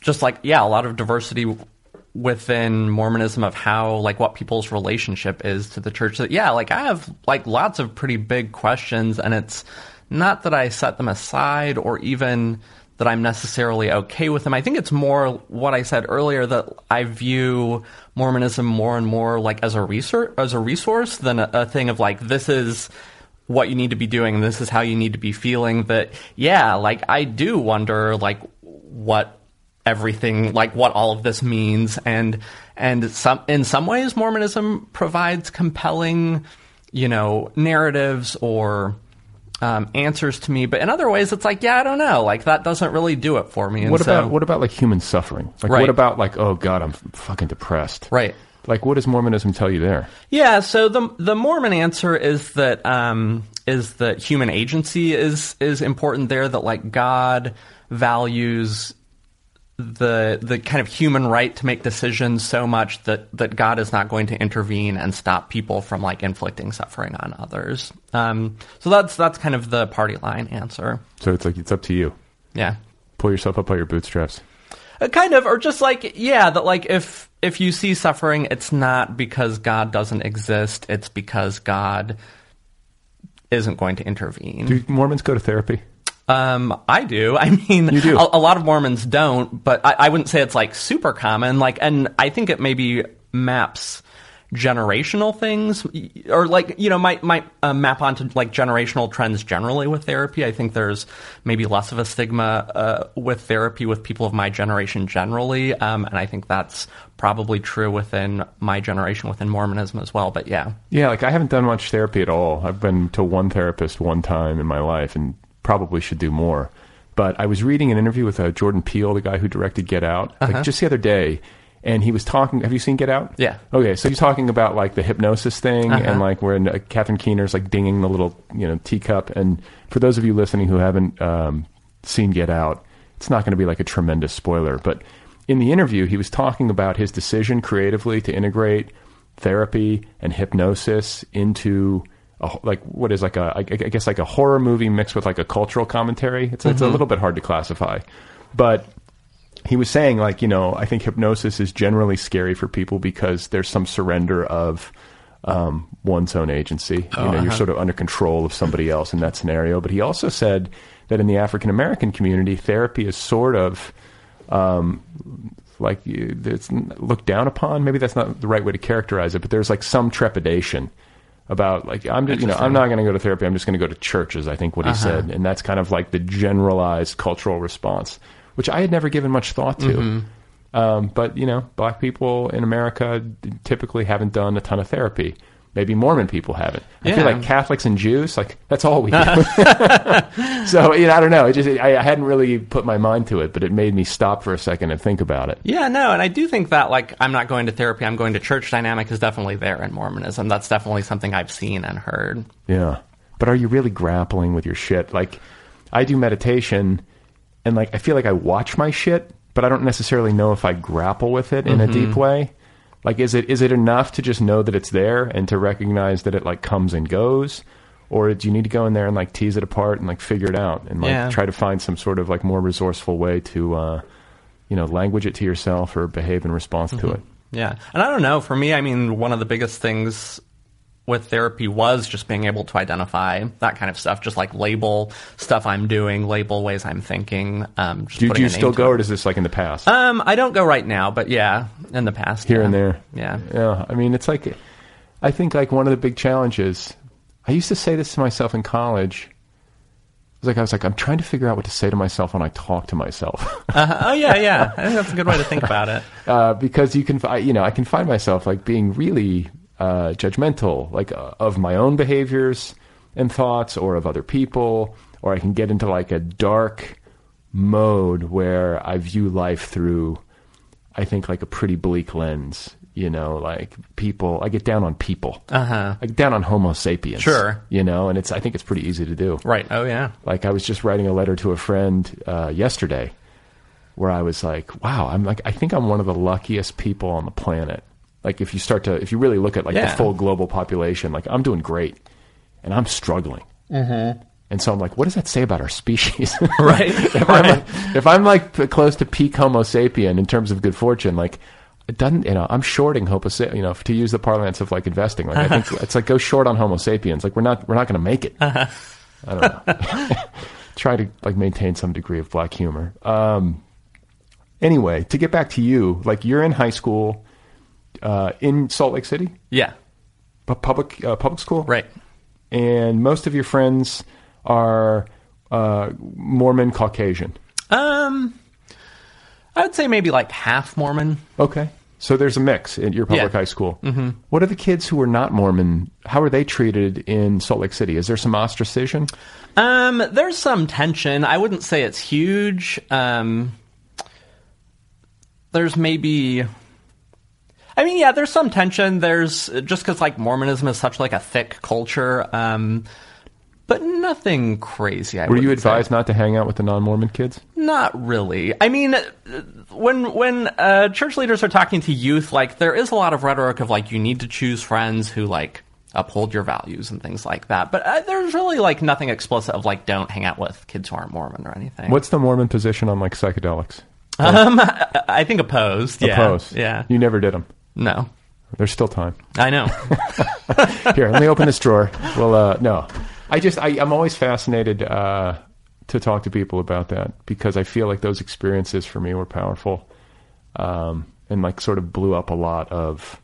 just like yeah, a lot of diversity within Mormonism of how like what people's relationship is to the church. That yeah, like I have like lots of pretty big questions, and it's not that I set them aside or even that I'm necessarily okay with them. I think it's more what I said earlier that I view Mormonism more and more like as a resource as a resource than a, a thing of like this is what you need to be doing this is how you need to be feeling that yeah like I do wonder like what everything, like what all of this means, and and some in some ways, Mormonism provides compelling, you know, narratives or um, answers to me. But in other ways, it's like, yeah, I don't know, like that doesn't really do it for me. And What so, about what about like human suffering? Like Right. what about like oh god, I'm fucking depressed. right? Like what does Mormonism tell you there? Yeah, so the the Mormon answer is that um, is that human agency is is important there. That like God values the the kind of human right to make decisions so much that that God is not going to intervene and stop people from like inflicting suffering on others. Um, so that's that's kind of the party line answer. So it's like it's up to you. Yeah. Pull yourself up by your bootstraps. Uh, kind of or just like yeah that like if if you see suffering it's not because god doesn't exist it's because god isn't going to intervene Do Mormons go to therapy? Um i do. I mean do? A, a lot of mormons don't but I, I wouldn't say it's like super common. Like and i think it maybe maps generational things or like you know might might uh, map onto like generational trends generally with therapy. I think there's maybe less of a stigma uh, with therapy with people of my generation generally. Um, and i think that's probably true within my generation within mormonism as well but yeah. Yeah, like I haven't done much therapy at all. I've been to one therapist one time in my life and probably should do more. But I was reading an interview with uh, Jordan Peele, the guy who directed Get Out, like just the other day, and he was talking. Have you seen Get Out? Yeah. Okay, so he's talking about like the hypnosis thing and like where uh, Catherine Keener's like dinging the little you know teacup. And for those of you listening who haven't um, seen Get Out, it's not going to be like a tremendous spoiler, but in the interview, he was talking about his decision creatively to integrate therapy and hypnosis into a, like what is like a I, I guess like a horror movie mixed with like a cultural commentary. It's it's a little bit hard to classify, but he was saying like you know I think hypnosis is generally scary for people because there's some surrender of um, one's own agency. you know, you're sort of under control of somebody else in that scenario. But he also said that in the African American community, therapy is sort of um, like it's looked down upon. Maybe that's not the right way to characterize it, but there's like some trepidation about like I'm just, you know I'm not going to go to therapy. I'm just going to go to churches. I think what he said, and that's kind of like the generalized cultural response, which I had never given much thought to. Um, but you know, black people in America typically haven't done a ton of therapy. Maybe Mormon people haven't. I feel like Catholics and Jews, like that's all we do. so you know, I don't know. It just I, I hadn't really put my mind to it, but it made me stop for a second and think about it. Yeah, no, and I do think that like I'm not going to therapy, I'm going to church dynamic is definitely there in Mormonism. That's definitely something I've seen and heard. Yeah. But are you really grappling with your shit? Like, I do meditation, and like I feel like I watch my shit, but I don't necessarily know if I grapple with it in a mm-hmm. deep way. Like, is it is it enough to just know that it's there and to recognize that it like comes and goes, or do you need to go in there and like tease it apart and like figure it out and like Yeah. try to find some sort of like more resourceful way to, uh, you know, language it to yourself or behave in response to it? Yeah. And I don't know, for me, I mean, one of the biggest things with therapy was just being able to identify that kind of stuff, just like label stuff I'm doing, label ways I'm thinking. Um, just Do, do you still go, it. or is this like in the past? Um, I don't go right now, but yeah, in the past, here yeah. and there. Yeah. Yeah. I mean, it's like, I think like one of the big challenges, I used to say this to myself in college. It was like, I was like, I'm trying to figure out what to say to myself when I talk to myself. Uh, oh yeah, yeah. I think that's a good way to think about it. uh, because you can, fi- you know, I can find myself like being really uh, judgmental, like uh, of my own behaviors and thoughts, or of other people, or I can get into like a dark mode where I view life through, I think, like a pretty bleak lens. You know, like people, I get down on people. Uh huh. I get down on Homo sapiens. Sure. You know, and it's, I think it's pretty easy to do. Right. Oh yeah. Like I was just writing a letter to a friend uh, yesterday, where I was like, "Wow, I'm like, I think I'm one of the luckiest people on the planet." Like if you start to, if you really look at like Yeah. the full global population, like I'm doing great, and I'm struggling. Mm-hmm. And so I'm like, what does that say about our species? Right. if, I'm like, if I'm like close to peak Homo sapien in terms of good fortune, like it doesn't, you know, I'm shorting Homo, sa- you know, to use the parlance of like investing. Like I think it's like go short on Homo sapiens. Like we're not, we're not going to make it. I don't know. Try to like maintain some degree of black humor. Um, anyway, to get back to you, like you're in high school, uh, in Salt Lake City, Yeah. pu- public uh, public school, Right. And most of your friends are uh, Mormon Caucasian. Um, I I'd say maybe like half Mormon. Okay. So there's a mix at your public Yeah. high school. Mm-hmm. What are the kids who are not Mormon? How are they treated in Salt Lake City? Is there some ostracism? Um, there's some tension. I wouldn't say it's huge. Um, there's maybe. I mean, yeah, there's some tension. There's just because like Mormonism is such like a thick culture, um, but nothing crazy. I Were you wouldn't say. advised not to hang out with the non-Mormon kids? Not really. I mean, uh, when when uh, church leaders are talking to youth, like there is a lot of rhetoric of like you need to choose friends who like uphold your values and things like that. But uh, there's really like nothing explicit of like don't hang out with kids who aren't Mormon or anything. What's the Mormon position on like psychedelics? Um, I I think opposed. Yeah. Opposed. Yeah. You never did them. No. There's still time. I know. Here, let me open this drawer. Well, uh, no, I just I, I'm always fascinated uh, to talk to people about that because I feel like those experiences for me were powerful, um, and like sort of blew up a lot of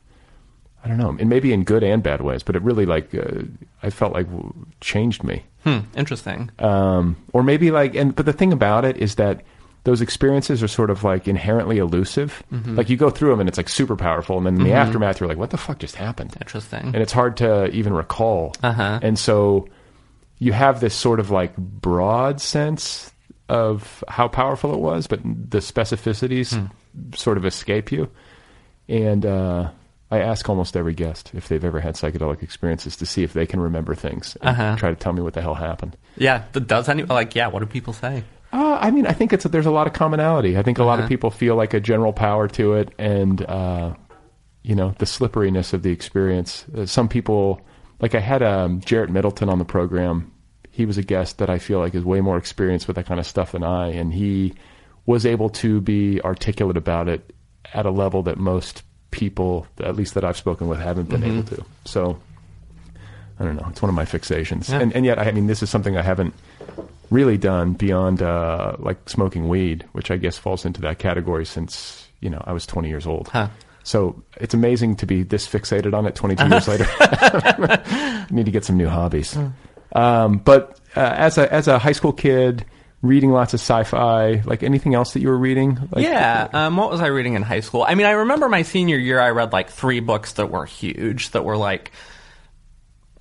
I don't know, and maybe in good and bad ways, but it really like uh, I felt like w- changed me. hmm. Interesting. um, or maybe like and but the thing about it is that those experiences are sort of like inherently elusive Mm-hmm. like you go through them and it's like super powerful and then in the aftermath you're like what the fuck just happened Interesting. and it's hard to even recall Uh-huh. and so you have this sort of like broad sense of how powerful it was but the specificities Hmm. sort of escape you and uh I ask almost every guest if they've ever had psychedelic experiences to see if they can remember things and Uh-huh. try to tell me what the hell happened. yeah. Does any like yeah? What do people say? Uh, I mean, I think it's there's a lot of commonality. I think a lot of Uh-huh. people feel like a general power to it, and uh, you know the slipperiness of the experience. Uh, some people, like I had um, Jarett Middleton on the program. He was a guest that I feel like is way more experienced with that kind of stuff than I, and he was able to be articulate about it at a level that most people, at least that I've spoken with, haven't been able to. So. I don't know. It's one of my fixations, Yeah. and and yet I mean this is something I haven't really done beyond uh, like smoking weed, which I guess falls into that category since you know I was 20 years old. Huh. So it's amazing to be this fixated on it 22 years later. I need to get some new hobbies. Um, but uh, as a as a high school kid, reading lots of sci-fi, like anything else that you were reading? Like, yeah. Um, what was I reading in high school? I mean, I remember my senior year, I read like three books that were huge, that were like,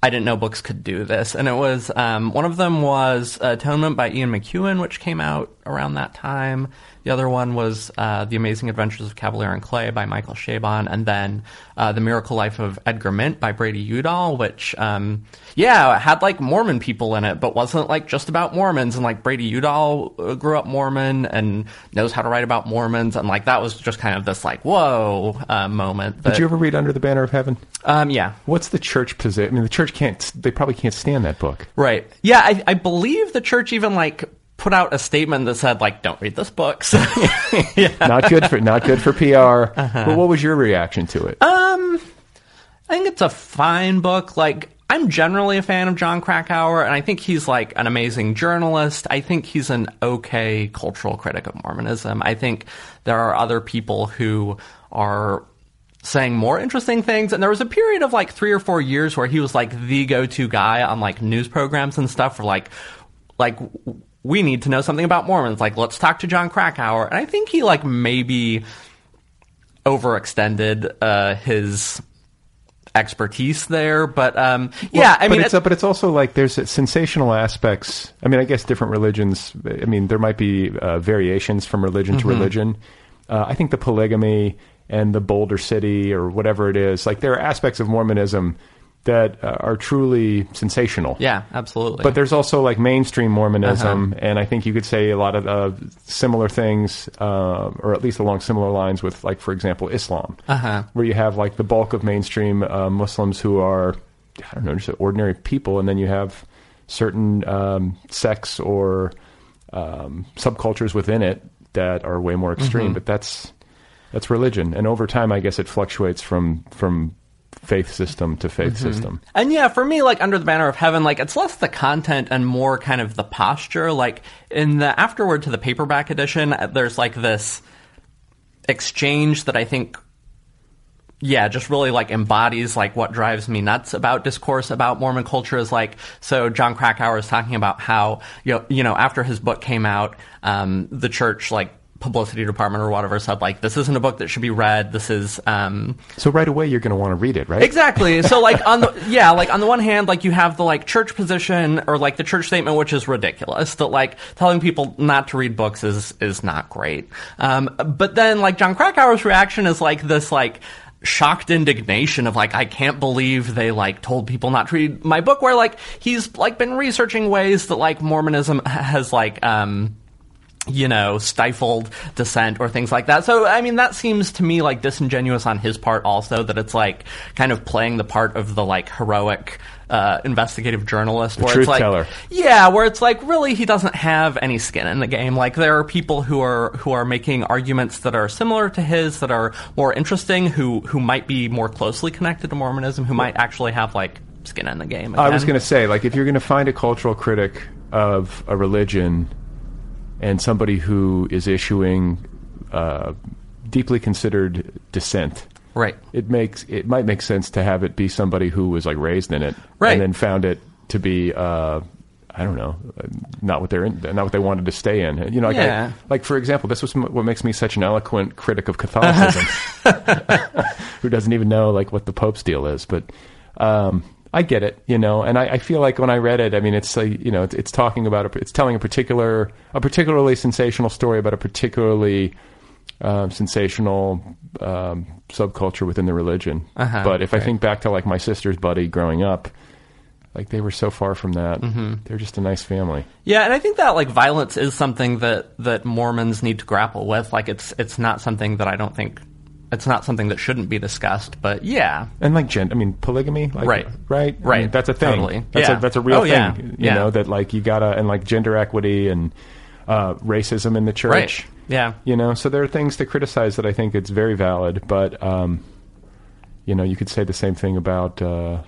I didn't know books could do this. And it was, um, one of them was Atonement by Ian McEwan, which came out around that time. The other one was uh, The Amazing Adventures of Kavalier and Clay by Michael Chabon. And then uh, The Miracle Life of Edgar Mint by Brady Udall, which, um, yeah, had like Mormon people in it, but wasn't like just about Mormons. And like Brady Udall uh, grew up Mormon and knows how to write about Mormons. And like that was just kind of this like, whoa uh, moment. Did you ever read Under the Banner of Heaven? um, yeah. What's the church position? I mean, the church can't. They probably can't stand that book. Right. Yeah, I, I believe the church even like put out a statement that said like, "Don't read this book." So, Not good for not good for PR. Uh-huh. But what was your reaction to it? um I think it's a fine book. Like, I'm generally a fan of Jon Krakauer, and I think he's like an amazing journalist. I think he's an okay cultural critic of Mormonism. I think there are other people who are saying more interesting things. And there was a period of like three or four years where he was like the go-to guy on like news programs and stuff for like, like, we need to know something about Mormons. Like, let's talk to Jon Krakauer. And I think he like maybe overextended uh, his expertise there. But um, yeah, I but mean, it's, but it's also like there's sensational aspects. I mean, I guess different religions. I mean, there might be uh, variations from religion Mm-hmm. to religion. Uh, I think the polygamy and the Boulder City or whatever it is, like there are aspects of Mormonism that uh, are truly sensational. yeah, absolutely. But there's also like mainstream Mormonism, Uh-huh. and I think you could say a lot of uh, similar things, uh, or at least along similar lines with, like, for example, Islam, Uh-huh. where you have like the bulk of mainstream uh, Muslims who are, I don't know, just ordinary people, and then you have certain um, sects or um, subcultures within it that are way more extreme. Mm-hmm. But that's that's religion, and over time, I guess it fluctuates from from faith system to faith Mm-hmm. system. And yeah, for me, like Under the Banner of Heaven, like it's less the content and more kind of the posture. Like in the afterward to the paperback edition, uh, there's like this exchange that I think, yeah, just really like embodies like what drives me nuts about discourse about Mormon culture is like. So Jon Krakauer is talking about how you know, you know after his book came out, um, the church like publicity department or whatever said like this isn't a book that should be read. This is um, So right away you're going to want to read it, right? Exactly. So like on the yeah, like on the one hand, like you have the like church position or like the church statement, which is ridiculous. That like telling people not to read books is is not great. Um, but then like Jon Krakauer's reaction is like this like shocked indignation of like I can't believe they like told people not to read my book. Where like he's like been researching ways that like Mormonism has like um you know, stifled dissent or things like that. So, I mean, that seems to me like disingenuous on his part also, that it's like kind of playing the part of the like heroic, uh, investigative journalist. Where truth it's like, teller. Yeah, where it's like really he doesn't have any skin in the game. Like there are people who are, who are making arguments that are similar to his, that are more interesting, who, who might be more closely connected to Mormonism, who might actually have like skin in the game. I was going to say, like, if you're going to find a cultural critic of a religion and somebody who is issuing uh, deeply considered dissent, Right. it makes it might make sense to have it be somebody who was like raised in it, Right. and then found it to be. Uh, I don't know, not what they're in, not what they wanted to stay in. You know, like, I- like for example, this was what makes me such an eloquent critic of Catholicism, who doesn't even know like what the Pope's deal is. But um, I get it, you know, and I, I feel like when I read it, I mean, it's like you know, it's, it's talking about a, it's telling a particular, a particularly sensational story about a particularly um, sensational um, subculture within the religion. Uh-huh, but if I think back to like my sister's buddy growing up, like they were so far from that. Mm-hmm. They're just a nice family. Yeah, and I think that like violence is something that that Mormons need to grapple with. Like it's it's not something that I don't think it's not something that shouldn't be discussed. But yeah, And like gen, I mean polygamy, like, Right. right, I Right. mean, that's a thing. Totally. That's Yeah. a that's a real Oh, thing. yeah. You Yeah. know that like you gotta and like gender equity and uh, racism in the church. Right. Yeah. You know, so there are things to criticize that I think it's very valid, but um, you know, you could say the same thing about uh,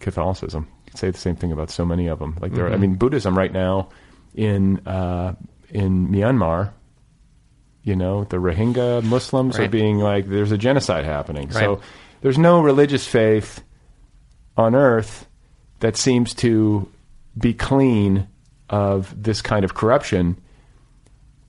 Catholicism. You could say the same thing about so many of them. Like there, I Mm-hmm. mean, Buddhism right now in uh, in Myanmar. You know, the Rohingya Muslims are being like, there's a genocide happening. So there's no religious faith on earth that seems to be clean of this kind of corruption.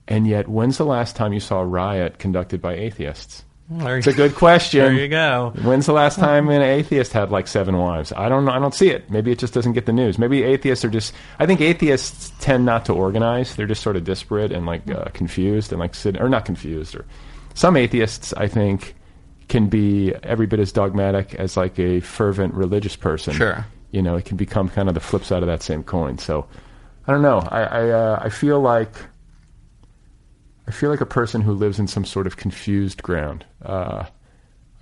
And yet, when's the last time you saw a riot conducted by atheists? It's a good question. There you go. When's the last time an atheist had like seven wives? I don't know. I don't see it. Maybe it just doesn't get the news. Maybe atheists are just. I think atheists tend not to organize. They're just sort of disparate and like uh, confused and like sit or not confused. Or some atheists, I think, can be every bit as dogmatic as like a fervent religious person. Sure. You know, it can become kind of the flip side of that same coin. So, I don't know. I I, uh, I feel like I feel like a person who lives in some sort of confused ground. Uh,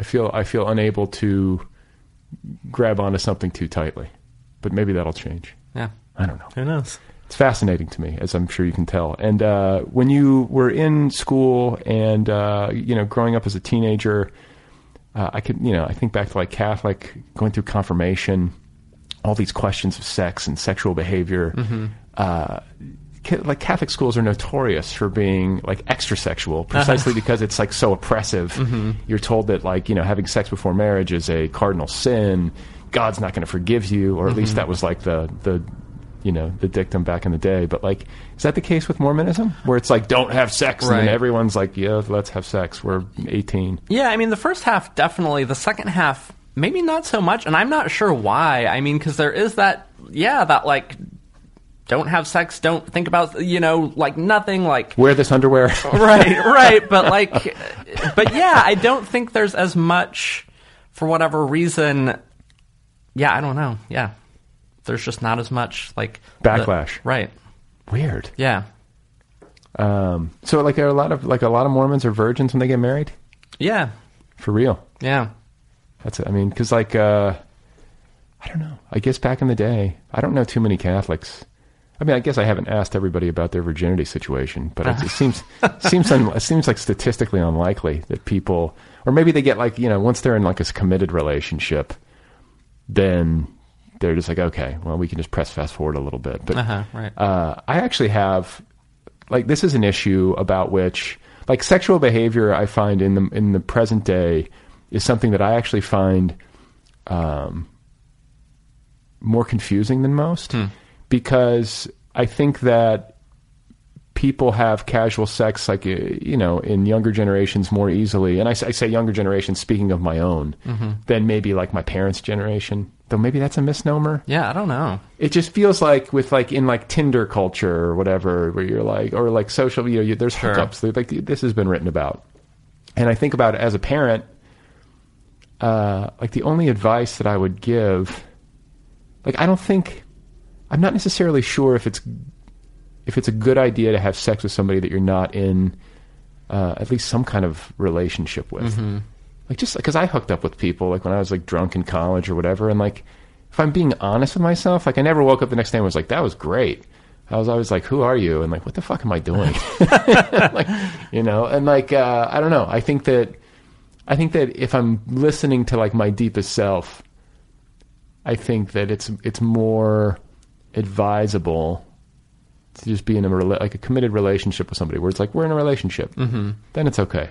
I feel I feel unable to grab onto something too tightly, but maybe that'll change. Yeah. I don't know. Who knows? It's fascinating to me, as I'm sure you can tell. And uh, when you were in school and uh, you know growing up as a teenager, uh, I could you know I think back to like Catholic going through confirmation, all these questions of sex and sexual behavior. Uh, ca- like Catholic schools are notorious for being like extra sexual, uh-huh. precisely because it's like so oppressive. Mm-hmm. You're told that like you know having sex before marriage is a cardinal sin. God's not going to forgive you, or at mm-hmm. least that was like the the you know the dictum back in the day. But like, is that the case with Mormonism, where it's like don't have sex, and then everyone's like, yeah, let's have sex. We're 18. Yeah, I mean, the first half definitely. The second half, maybe not so much, and I'm not sure why. I mean, because there is that, yeah, that like, don't have sex, don't think about, you know, like nothing, like Wear this underwear. right, right. But like, but yeah, I don't think there's as much for whatever reason. Yeah, I don't know. Yeah, there's just not as much like the- Backlash. right. Weird. Yeah. Um, so like, there are a lot of like a lot of Mormons are virgins when they get married? Yeah. For real. Yeah. That's it. I mean, because like, uh, I don't know. I guess back in the day, I don't know too many Catholics. I mean, I guess I haven't asked everybody about their virginity situation, but it, it seems seems un, it seems like statistically unlikely that people, or maybe they get like you know, once they're in like a committed relationship, then they're just like, okay, well, we can just press fast forward a little bit. But Uh-huh, right. uh, I actually have like this is an issue about which like sexual behavior I find in the in the present day is something that I actually find um, more confusing than most because I think that people have casual sex like uh, you know in younger generations more easily and I say younger generations speaking of my own Mm-hmm. than maybe like my parents generation though maybe that's a misnomer Yeah, I don't know. it just feels like with like in like tinder culture or whatever where you're like or like social you know you, there's Sure. hookups like this has been written about and i think about it as a parent uh like the only advice that i would give like i don't think i'm not necessarily sure if it's if it's a good idea to have sex with somebody that you're not in uh, at least some kind of relationship with. Like just because I hooked up with people like when I was like drunk in college or whatever, and like if I'm being honest with myself, like I never woke up the next day and was like that was great. I was always like, who are you? And like, what the fuck am I doing? like, you know, and like uh, I don't know. I think that I think that if I'm listening to like my deepest self, I think that it's it's more advisable to just be in a like a committed relationship with somebody where it's like we're in a relationship. Mm-hmm. Then it's okay.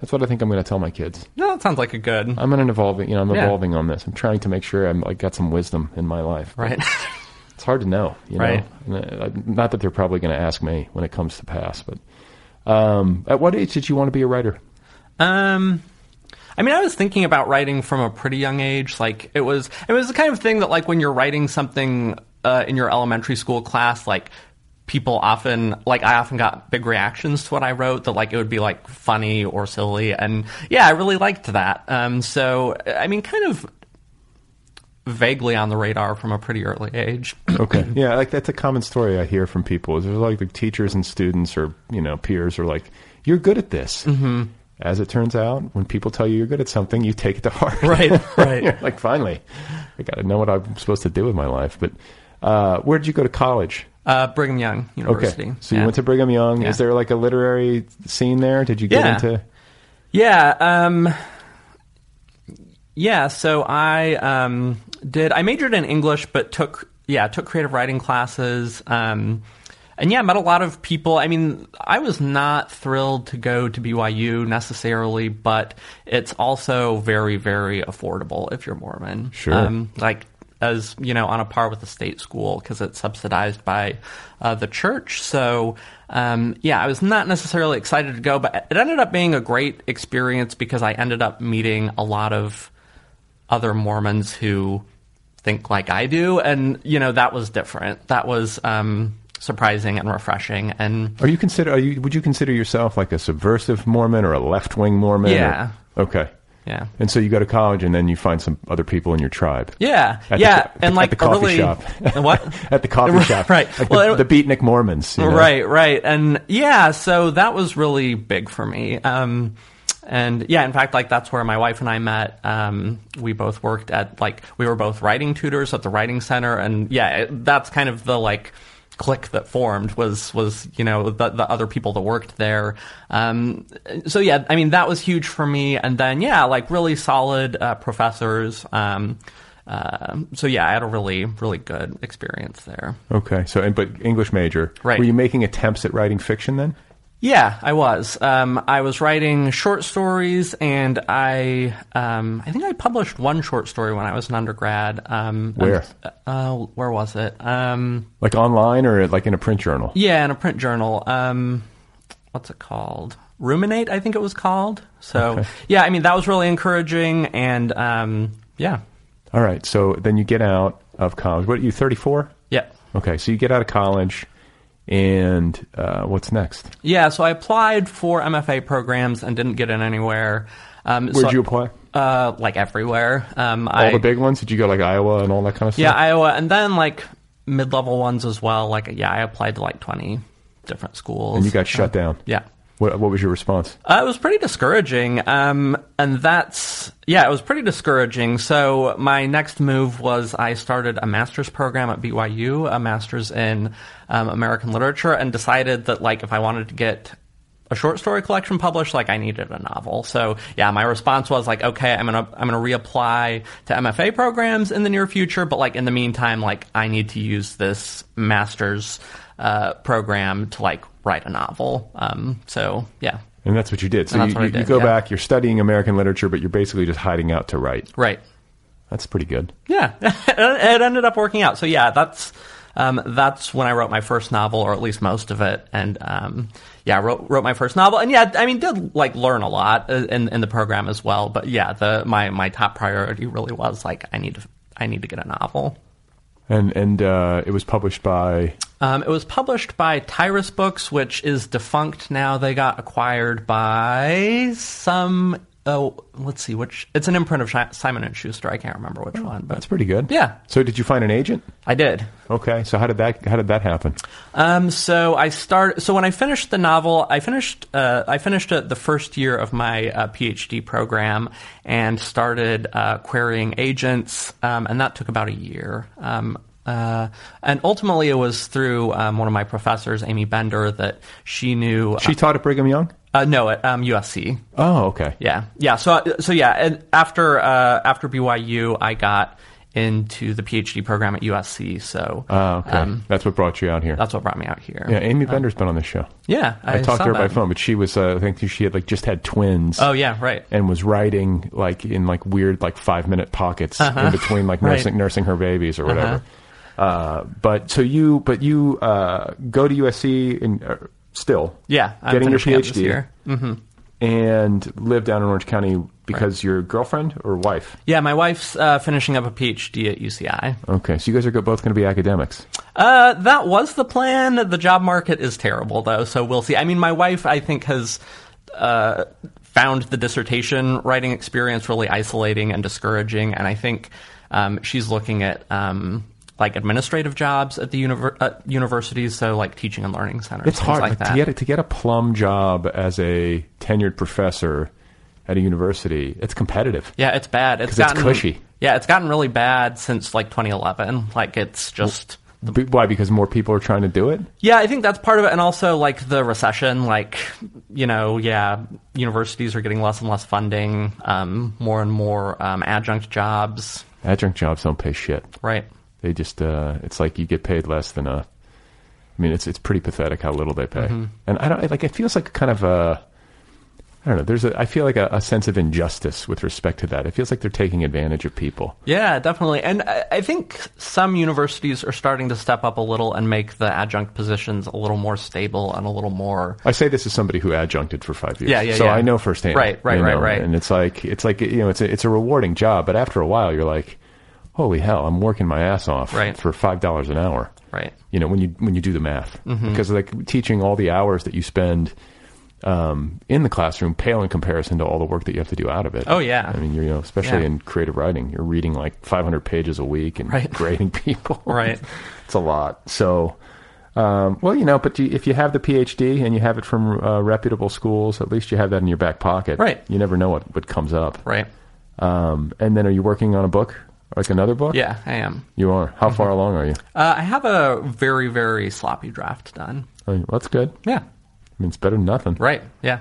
That's what I think I'm going to tell my kids. No, that sounds like a good. I'm an evolving, you know, I'm Yeah. evolving on this. I'm trying to make sure I'm like got some wisdom in my life. Right. It's hard to know, you know. Right. And, uh, Not that they're probably going to ask me when it comes to pass, but um, at what age did you want to be a writer? Um, I mean, I was thinking about writing from a pretty young age. Like it was, it was the kind of thing that, like, when you're writing something uh, in your elementary school class, like people often, like, I often got big reactions to what I wrote. That like it would be like funny or silly, and yeah, I really liked that. Um, so I mean, kind of vaguely on the radar from a pretty early age. Okay. yeah, like that's a common story I hear from people. Is there's like the teachers and students or you know peers are like, "You're good at this." Mm-hmm. As it turns out, when people tell you you're good at something, you take it to heart. Right, right. Like, finally, I got to know what I'm supposed to do with my life. But uh, where did you go to college? Uh, Brigham Young University. Okay, so you Yeah. went to Brigham Young. Yeah. Is there like a literary scene there? Did you get Yeah. into? Yeah. Um, yeah. So I um, did. I majored in English, but took yeah took creative writing classes. Um, and yeah, met a lot of people. I mean, I was not thrilled to go to BYU necessarily, but it's also very, very affordable if you're Mormon. Sure. Um, like as you know, on a par with the state school because it's subsidized by uh, the church. So um, yeah, I was not necessarily excited to go, but it ended up being a great experience because I ended up meeting a lot of other Mormons who think like I do, and you know that was different. That was um, surprising and refreshing, and Are you consider? Are you? Would you consider yourself like a subversive Mormon or a left wing Mormon? or- Yeah. okay. Yeah. And so you go to college, and then you find some other people in your tribe. Yeah, At yeah, the, and like the coffee shop. what at the coffee shop, right. Like Well, the, it- the beatnik Mormons, you know? Right, right. And yeah, so that was really big for me. Um, and yeah, in fact, like that's where my wife and I met. Um, we both worked at like we were both writing tutors at the writing center, and yeah, it, that's kind of the like clique that formed was was you know the, the other people that worked there. Um, so yeah, I mean that was huge for me. And then yeah, like really solid uh, professors. Um, uh, so yeah, I had a really really good experience there. Okay, so and but English major. Right. Were you making attempts at writing fiction then? Yeah, I was. Um, I was writing short stories, and I um, I think I published one short story when I was an undergrad. Um, Where? and, uh, where was it? Um, Like online or like in a print journal? yeah, in a print journal. Um, what's it called? Ruminate, I think it was called. So Okay. yeah, I mean that was really encouraging, and um, yeah, All right. So then you get out of college. What are you? Thirty four. yeah. Okay. So you get out of college, and uh, what's next? Yeah, so I applied for MFA programs and didn't get in anywhere. Um, Where'd so- you apply? Uh, like everywhere. Um, All I, the big ones? Did you go like Iowa and all that kind of stuff? Yeah. Iowa, and then like mid-level ones as well. Like, yeah, I applied to like twenty different schools, and you got shut Uh, down. Yeah, What, what was your response? uh, it was pretty discouraging. Um, and that's yeah, it was pretty discouraging. So my next move was I started a master's program at BYU, a master's in um, American literature, and decided that like if I wanted to get a short story collection published, like I needed a novel. So yeah, my response was like, okay, I'm gonna I'm gonna reapply to MFA programs in the near future, but like in the meantime, like I need to use this master's uh, program to like write a novel. Um, so yeah, And that's what you did. So you, that's what I you, you go yeah. back, you're studying American literature, but you're basically just hiding out to write. right. That's pretty good. Yeah, it ended up working out. So yeah, that's um, that's when I wrote my first novel, or at least most of it. And um, yeah, wrote wrote my first novel. And yeah, I mean, did like learn a lot uh, in in the program as well. But yeah, the my my top priority really was like I need to I need to get a novel. And and uh, it was published by Um, it was published by Tyrus Books, which is defunct now. They got acquired by some. Oh, let's see, which it's an imprint of Simon and Schuster. I can't remember which one, but That's pretty good. Yeah. So did you find an agent? I did. Okay. So how did that how did that happen? Um, so I start. So when I finished the novel, I finished. Uh, I finished uh, the first year of my uh, PhD program and started uh, querying agents, um, and that took about a year. Um, uh, and ultimately, it was through um, one of my professors, Aimee Bender, that she knew. She taught at Brigham Young. Uh, no, at um, USC. Oh, okay. Yeah, yeah. So, so yeah. And after uh, after BYU, I got into the PhD program at USC. So, Oh, okay. um, That's what brought you out here. that's what brought me out here. yeah, Aimee Bender's been on this show. Yeah, I, talked saw to her by phone, but she was uh, I think she had like just had twins. Oh yeah, right. and was writing like in like weird like five minute pockets in between like Uh-huh. Right. Uh-huh. nursing nursing her babies or whatever. Uh but so you but you uh, go to USC and uh, still Yeah, I'm getting your PhD. Mm-hmm. and live down in Orange County because your girlfriend or wife. Yeah, my wife's uh, finishing up a PhD at UCI. Okay, so you guys are both going to be academics. Uh, that was the plan. The job market is terrible, though, so we'll see. I mean, my wife, I think, has uh, found the dissertation writing experience really isolating and discouraging, and I think um, she's looking at um, like administrative jobs at the univer- at universities, so like teaching and learning centers. It's hard like to get a, to get a plum job as a tenured professor at a university. It's competitive. Yeah, it's bad. It's gotten cushy. Yeah, it's gotten really bad since like 2011. Like it's just. Be- Why? Because more people are trying to do it. Yeah, I think that's part of it, and also like the recession. Like, you know, yeah, universities are getting less and less funding, um, more and more um, adjunct jobs. Adjunct jobs don't pay shit. Right. They just uh, it's like you get paid less than a. I mean, it's it's pretty pathetic how little they pay, Mm-hmm. and I don't like. It feels like kind of a. I don't know. There's a. I feel like a, a sense of injustice with respect to that. It feels like they're taking advantage of people. Yeah, definitely. And I, I think some universities are starting to step up a little and make the adjunct positions a little more stable and a little more. I say this as somebody who adjuncted for five years. Yeah, yeah, So yeah. I know firsthand. Right, right, right, know, right. And it's like it's like you know it's a, it's a rewarding job, but after a while you're like, holy hell, I'm working my ass off Right. for five dollars an hour. Right. You know when you when you do the math Mm-hmm. because like teaching all the hours that you spend. Um, in the classroom, pale in comparison to all the work that you have to do out of it. Oh, yeah. I mean, you're, you know, especially Yeah. in creative writing, you're reading like 500 pages a week and Right. grading people. Right. it's a lot. So, um, well, you know, but you, if you have the PhD and you have it from uh, reputable schools, at least you have that in your back pocket. Right. You never know what, what comes up. Right. Um, and then are you working on a book? Like another book? Yeah, I am. You are. How far along are you? Uh, I have a very, very sloppy draft done. I mean, that's good. Yeah. I mean, it's better than nothing. Right. Yeah.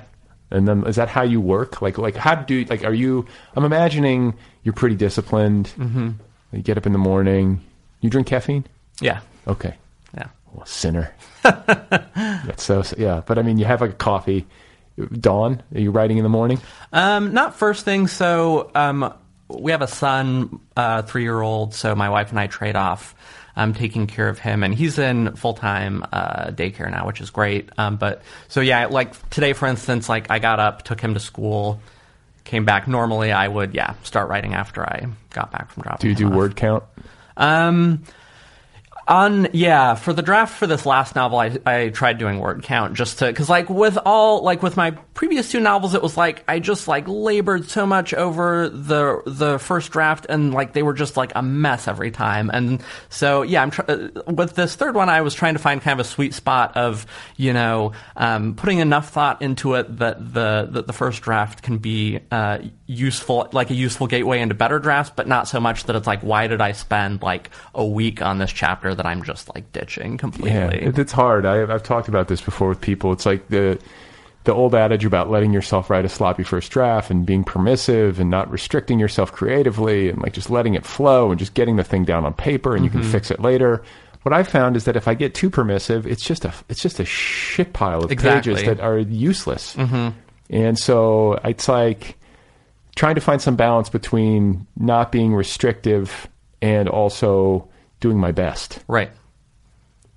And then is that how you work? Like, like how do you, like, are you, I'm imagining you're pretty disciplined. Mm-hmm. You get up in the morning. You drink caffeine? Yeah. Okay. Yeah. Well, sinner. That's so, yeah. But I mean, you have like a coffee. Dawn, are you writing in the morning? Um, not first thing. So um, we have a son, uh, three year old. So my wife and I trade off. um, taking care of him, and he's in full time uh, daycare now, which is great. Um, but so yeah, like today, for instance, like I got up, took him to school, came back. Normally, I would yeah start writing after I got back from dropping. Do you do off. word count? Um, on yeah, for the draft for this last novel, I I tried doing word count just to because like with all like with my previous two novels, it was like I just like labored so much over the the first draft and like they were just like a mess every time, and so yeah, I'm tr- uh, with this third one, I was trying to find kind of a sweet spot of you know um, putting enough thought into it that the that the first draft can be uh, useful, like a useful gateway into better drafts, but not so much that it's like why did I spend like a week on this chapter that I'm just like ditching completely. Yeah, it's hard. I, I've talked about this before with people. It's like the the old adage about letting yourself write a sloppy first draft and being permissive and not restricting yourself creatively and like just letting it flow and just getting the thing down on paper and you Mm-hmm. can fix it later. What I've found is that if I get too permissive, it's just a it's just a shit pile of Exactly. pages that are useless. Mm-hmm. And so it's like trying to find some balance between not being restrictive and also doing my best Right.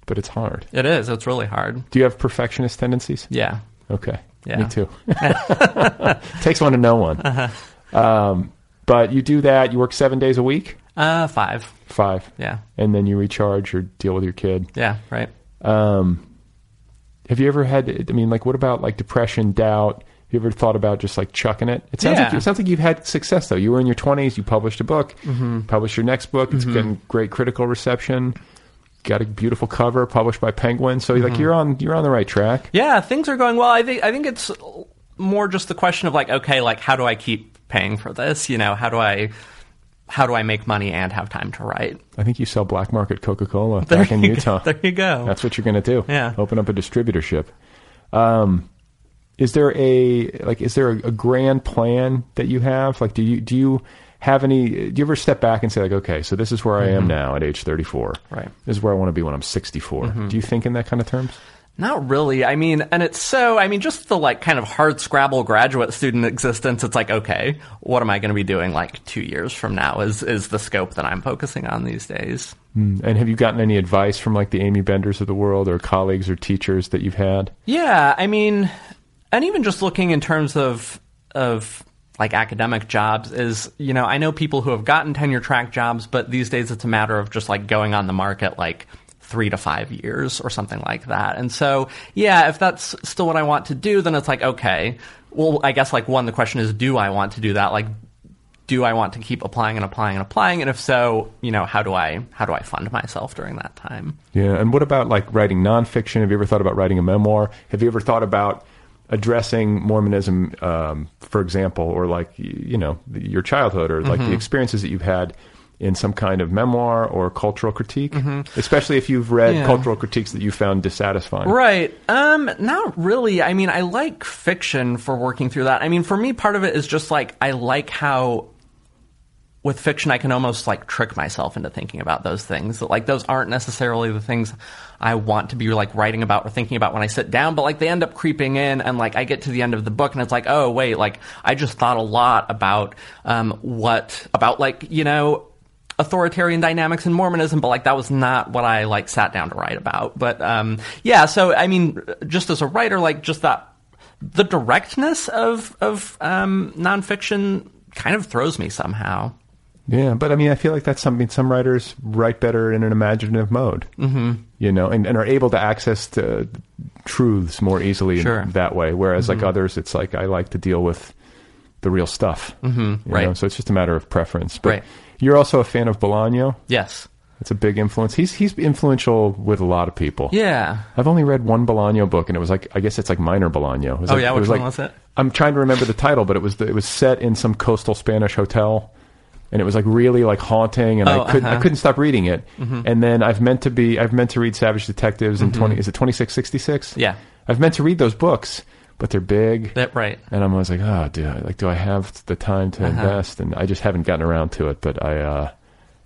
but it's hard. It is. It's really hard. Do you have perfectionist tendencies? Yeah. Okay. Yeah. Me too. Takes one to know one. Uh-huh. Um, but you do that. You work seven days a week. Uh, five. Five. Yeah. And then you recharge or deal with your kid. Yeah. Right. Um, have you ever had? I mean, like, what about like depression, doubt? You ever thought about just like chucking it? It sounds like it sounds like you've had success though. You were in your twenties. You published a book. Mhm. Published your next book. It's Mhm. getting great critical reception. Got a beautiful cover published by Penguin. So like Mhm. you're on you're on the right track. Yeah, things are going well. I think I think it's more just the question of like, okay, like how do I keep paying for this? You know, how do I how do I make money and have time to write? I think you sell black market Coca Cola back in go. Utah. There you go. That's what you're going to do. Yeah. Open up a distributorship. Um, is there a like? Is there a, a grand plan that you have? Like, do you do you have any? Do you ever step back and say like, okay, so this is where I am Mhm. now at age 34. Right. This is where I want to be when I'm 64. Mhm. Do you think in that kind of terms? Not really. I mean, and it's so, I mean, just the like kind of hard scrabble graduate student existence, it's like, okay, what am I going to be doing like two years from now is, is the scope that I'm focusing on these days. Mm. And have you gotten any advice from like the Aimee Benders of the world or colleagues or teachers that you've had? Yeah, I mean, and even just looking in terms of of like academic jobs is, you know, I know people who have gotten tenure track jobs, but these days it's a matter of just like going on the market like three to five years or something like that. And so, yeah, if that's still what I want to do, then it's like, okay, well, I guess like one, the question is, do I want to do that? Like, do I want to keep applying and applying and applying? And if so, you know, how do I how do I fund myself during that time? Yeah, and what about like writing nonfiction? Have you ever thought about writing a memoir? Have you ever thought about addressing Mormonism, um, for example, or like you know your childhood, or like Mhm. the experiences that you've had in some kind of memoir or cultural critique? Especially if you've read Yeah. cultural critiques that you found dissatisfying. Right. Um, not really. I mean, I like fiction for working through that. I mean, for me, part of it is just like I like how with fiction I can almost like trick myself into thinking about those things. That like those aren't necessarily the things I want to be like writing about or thinking about when I sit down, but like they end up creeping in and like I get to the end of the book and it's like, oh wait, like I just thought a lot about um what about like, you know, authoritarian dynamics in Mormonism, but like that was not what I like sat down to write about. But um, yeah, so I mean, just as a writer, like just that the directness of of um, nonfiction kind of throws me somehow. Yeah, but I mean, I feel like that's something some writers write better in an imaginative mode. Mhm. You know, and, and are able to access to truths more easily Sure. that way. Whereas, Mhm. like others, it's like I like to deal with the real stuff. Mhm, right. know? So it's just a matter of preference. But Right. you're also a fan of Bolaño. Yes. It's a big influence. He's he's influential with a lot of people. Yeah. I've only read one Bolaño book, and it was like I guess it's like minor Bolaño. Oh, like- yeah? Which was one like- was it? I'm trying to remember the title, but it was the, it was set in some coastal Spanish hotel, and it was like really like haunting, and Oh, I couldn't uh-huh. couldn't stop reading it. Mhm. And then I've meant to be I've meant to read Savage Detectives in Mhm. twenty is it twenty six sixty six? Yeah. I've meant to read those books, but they're big. That right. And I'm always like, oh, do I, like do I have the time to Uh-huh. invest? And I just haven't gotten around to it. But I uh,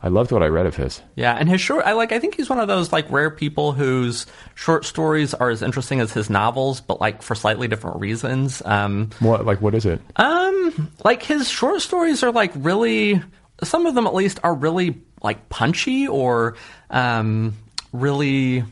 I loved what I read of his. Yeah, and his short, I like. I think he's one of those like rare people whose short stories are as interesting as his novels, but like for slightly different reasons. Um, What like what is it? Um, like his short stories are like really, some of them at least are really like punchy or um, really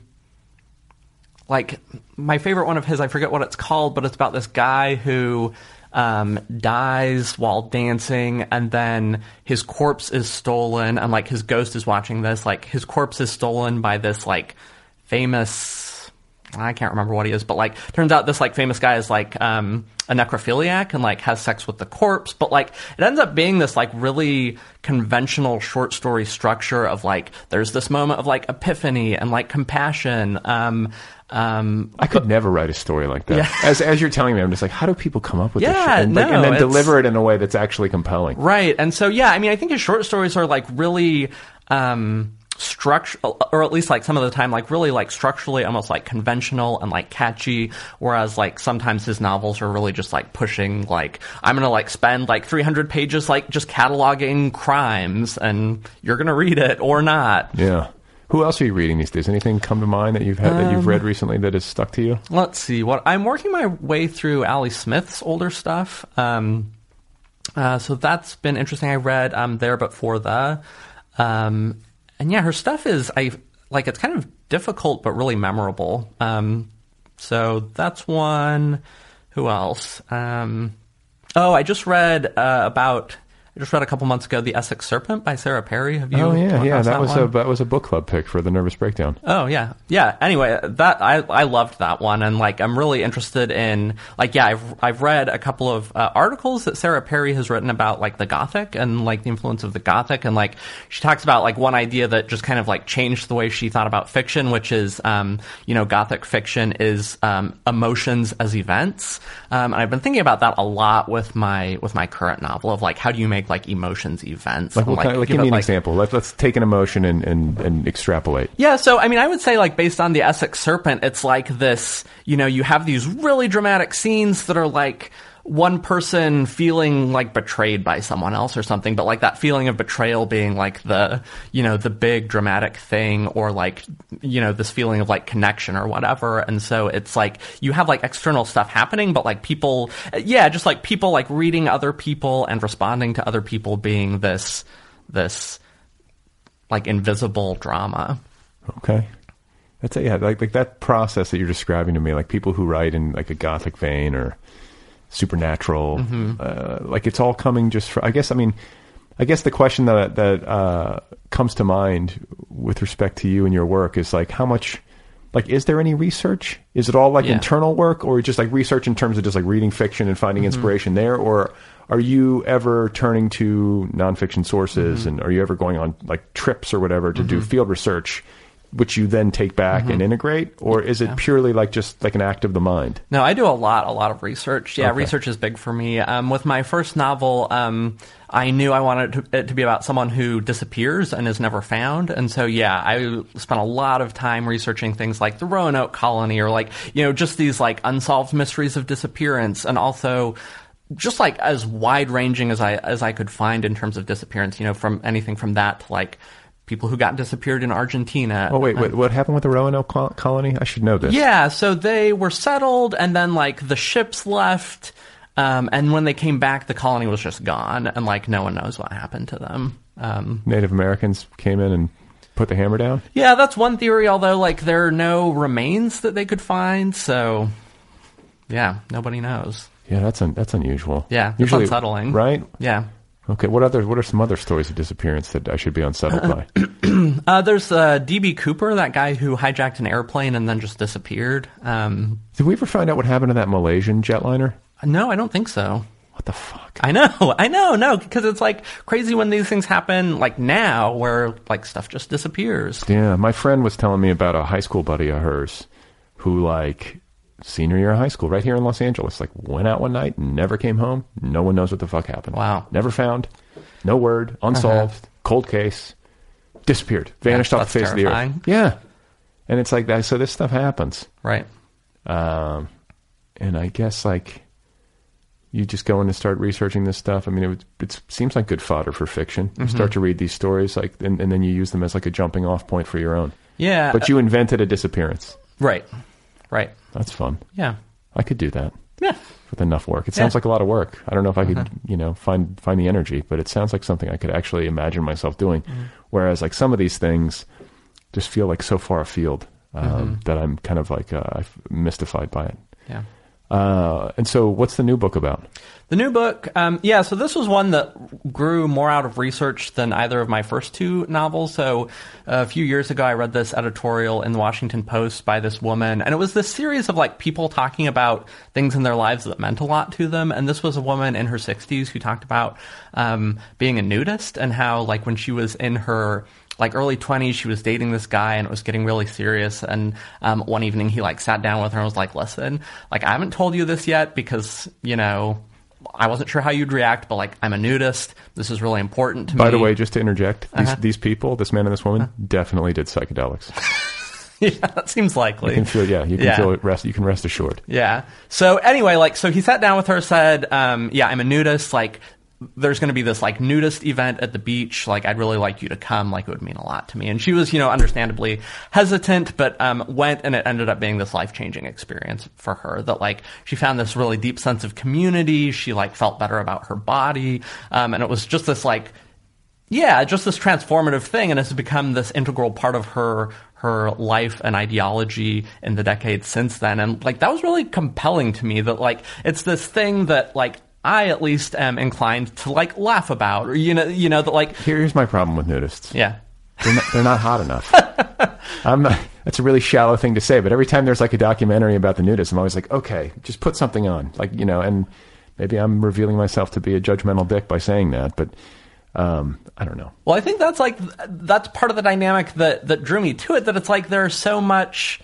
like my favorite one of his. I forget what it's called, but it's about this guy who um, dies while dancing, and then his corpse is stolen, and like his ghost is watching this. Like his corpse is stolen by this like famous. I can't remember what he is, but like turns out this like famous guy is like um a necrophiliac and like has sex with the corpse, but like it ends up being this like really conventional short story structure of like there's this moment of like epiphany and like compassion. Um um I could never write a story like that. Yeah. As as you're telling me, I'm just like, how do people come up with this Yeah. And, like, no, and then deliver it in a way that's actually compelling. Right. And so, yeah, I mean, I think his short stories are like really, um, structure, or at least like some of the time, like really like structurally almost like conventional and like catchy. Whereas like sometimes his novels are really just like pushing, like, I'm going to like spend like 300 pages like just cataloging crimes and you're going to read it or not. Yeah. Who else are you reading these days? Anything come to mind that you've had that you've Um, read recently that has stuck to you? Let's see what I'm working my way through Ali Smith's older stuff. Um, uh, so that's been interesting. I read um, there, but for the, um, and yeah, her stuff is I like it's kind of difficult but really memorable. Um, so that's one. Who else? Um, oh, I just read uh, about. Just read a couple months ago, "The Essex Serpent" by Sarah Perry. Have you? Oh yeah, yeah. across That was one? a that was a book club pick for the Nervous Breakdown. Oh yeah, yeah. Anyway, that I I loved that one, and like I'm really interested in like yeah I've I've read a couple of uh, articles that Sarah Perry has written about like the Gothic and like the influence of the Gothic, and like she talks about like one idea that just kind of like changed the way she thought about fiction, which is um you know Gothic fiction is um emotions as events, um and I've been thinking about that a lot with my with my current novel of like how do you make like emotions events Like, and, what kind, like give give me an like, example. Let's let's take an emotion and, and, and extrapolate. yeah, so I mean, I would say like based on the Essex Serpent, it's like this. You know, you have these really dramatic scenes that are like one person feeling like betrayed by someone else or something, but like that feeling of betrayal being like the you know the big dramatic thing, or like you know this feeling of like connection or whatever. And so it's like you have like external stuff happening, but like people, yeah, just like people like reading other people and responding to other people being this this like invisible drama. Okay. That's it. Yeah, like like that process that you're describing to me, like people who write in like a gothic vein or supernatural, Mm-hmm. uh, like it's all coming just. For, I guess. I mean, I guess the question that that uh, comes to mind with respect to you and your work is like how much. Like, is there any research? Is it all like Yeah. internal work, or just like research in terms of just like reading fiction and finding Mm-hmm. inspiration there, or are you ever turning to nonfiction sources, Mm-hmm. and are you ever going on like trips or whatever to do field research, which you then take back Mm-hmm. and integrate, or is it purely like just like an act of the mind? No, I do a lot, a lot of research. Yeah, Okay. research is big for me. Um, with my first novel, um, I knew I wanted it to, it to be about someone who disappears and is never found. And so, yeah, I spent a lot of time researching things like the Roanoke colony or like, you know, just these like unsolved mysteries of disappearance and also just like as wide ranging as I, as I could find in terms of disappearance, you know, from anything from that to like people who got disappeared in Argentina. Oh wait, wait what happened with the Roanoke col- colony? I should know this. Yeah, so they were settled, and then like the ships left, um, and when they came back, the colony was just gone, and like no one knows what happened to them. Um, Native Americans came in and put the hammer down. yeah, that's one theory. Although like there are no remains that they could find, so yeah, nobody knows. Yeah, that's un- that's unusual. Yeah, it's unsettling. right? Yeah. Okay, what other what are some other stories of disappearance that I should be unsettled by? Uh, there's uh, DB Cooper, that guy who hijacked an airplane and then just disappeared. Um, Did we ever find out what happened to that Malaysian jetliner? no, I don't think so. What the fuck? I know, I know, no, because it's like crazy when these things happen, like now, where like stuff just disappears. Yeah, my friend was telling me about a high school buddy of hers who, like, senior year of high school, right here in Los Angeles, like, went out one night, never came home. No one knows what the fuck happened. Wow. Uh-huh. Never found. No word. Unsolved. Cold case. Disappeared. Vanished off that's the face of the earth. Yeah. And it's like that. So this stuff happens. Right. Um, and I guess, like, you just go in and start researching this stuff. I mean, it, it seems like good fodder for fiction. Mm-hmm. You start to read these stories, like, and, and then you use them as like a jumping off point for your own. Yeah. But you invented a disappearance. right. Right. That's fun. Yeah. I could do that Yeah. with enough work. It sounds Yeah. like a lot of work. I don't know if I could, Uh-huh. you know, find find the energy, but it sounds like something I could actually imagine myself doing. Mm-hmm. Whereas, like some of these things, just feel like so far afield um, Mm-hmm. that I'm kind of like uh, mystified by it. Yeah. Uh, and so, what's the new book about? The new book, um, yeah, so this was one that grew more out of research than either of my first two novels. So a few years ago, I read this editorial in the Washington Post by this woman, and it was this series of like people talking about things in their lives that meant a lot to them. And this was a woman in her 60s who talked about um, being a nudist and how, like, when she was in her like early 20s she was dating this guy and it was getting really serious and um, one evening he like sat down with her and was like listen like i haven't told you this yet because you know i wasn't sure how you'd react but like i'm a nudist this is really important to By me By the way, just to interject, these Uh-huh. these people, this man and this woman, definitely did psychedelics. yeah that seems likely You can feel, yeah, you can Yeah. feel it. Rest, you can rest assured. Yeah. So anyway, like, so he sat down with her, said, um, "Yeah, I'm a nudist. Like, there's going to be this like nudist event at the beach. Like, I'd really like you to come. Like, it would mean a lot to me." And she was, you know, understandably hesitant, but um, went, and it ended up being this life changing experience for her. That like she found this really deep sense of community. She like felt better about her body, um, and it was just this like yeah, just this transformative thing, and it's become this integral part of her her life and ideology in the decades since then. And like that was really compelling to me that like it's this thing that like I at least am inclined to like laugh about or you know you know that like Here's my problem with nudists. yeah. They're not, they're not hot enough. I'm not, that's a really shallow thing to say, but every time there's like a documentary about the nudists, I'm always like, okay, just put something on, like you know. And maybe I'm revealing myself to be a judgmental dick by saying that, but um, I don't know. Well, I think that's like that's part of the dynamic that that drew me to it. That it's like there's so much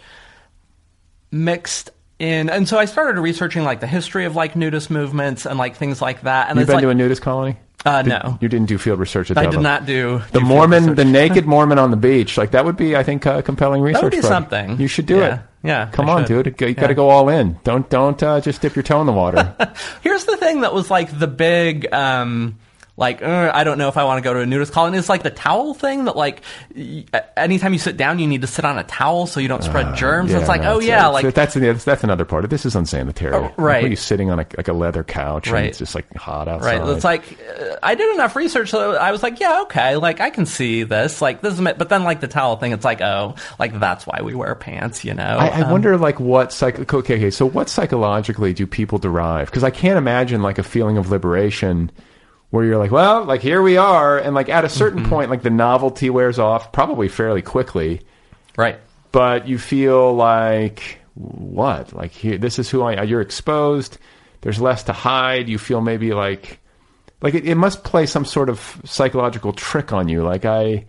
mixed in, and so I started researching like the history of like nudist movements and like things like that. And You've been like, to a nudist colony? Uh, Did- no. You didn't do field research at I that did level? not do The do Mormon, the naked Mormon on the beach, like that would be, I think, a compelling research. would be project. something. You should do Yeah. it. Yeah, Come I on, should. dude. You got to go all in. Don't don't uh, just dip your toe in the water. Here's the thing that was like the big, um, like uh, I don't know if I want to go to a nudist colony. It's like the towel thing that like y- anytime you sit down, you need to sit on a towel so you don't spread germs. Yeah, it's like no, oh it's- yeah, it's- like that's that's that's another part. of This is unsanitary. Oh, right. are you sitting on a, like a leather couch? Right. And it's just like hot outside. Right. It's like uh, I did enough research, so I was like, yeah, okay, like I can see this. Like this is, ma- but then like the towel thing, it's like, oh, like that's why we wear pants, you know? I, I Um, wonder, like, what psych- okay, okay. So, what psychologically do people derive? Because I can't imagine like a feeling of liberation where you're like, well, like here we are, and like at a certain Mm-hmm. point, like the novelty wears off, probably fairly quickly. right. but you feel like what like here this is who i you're exposed there's less to hide you feel maybe like like it, it must play some sort of psychological trick on you like i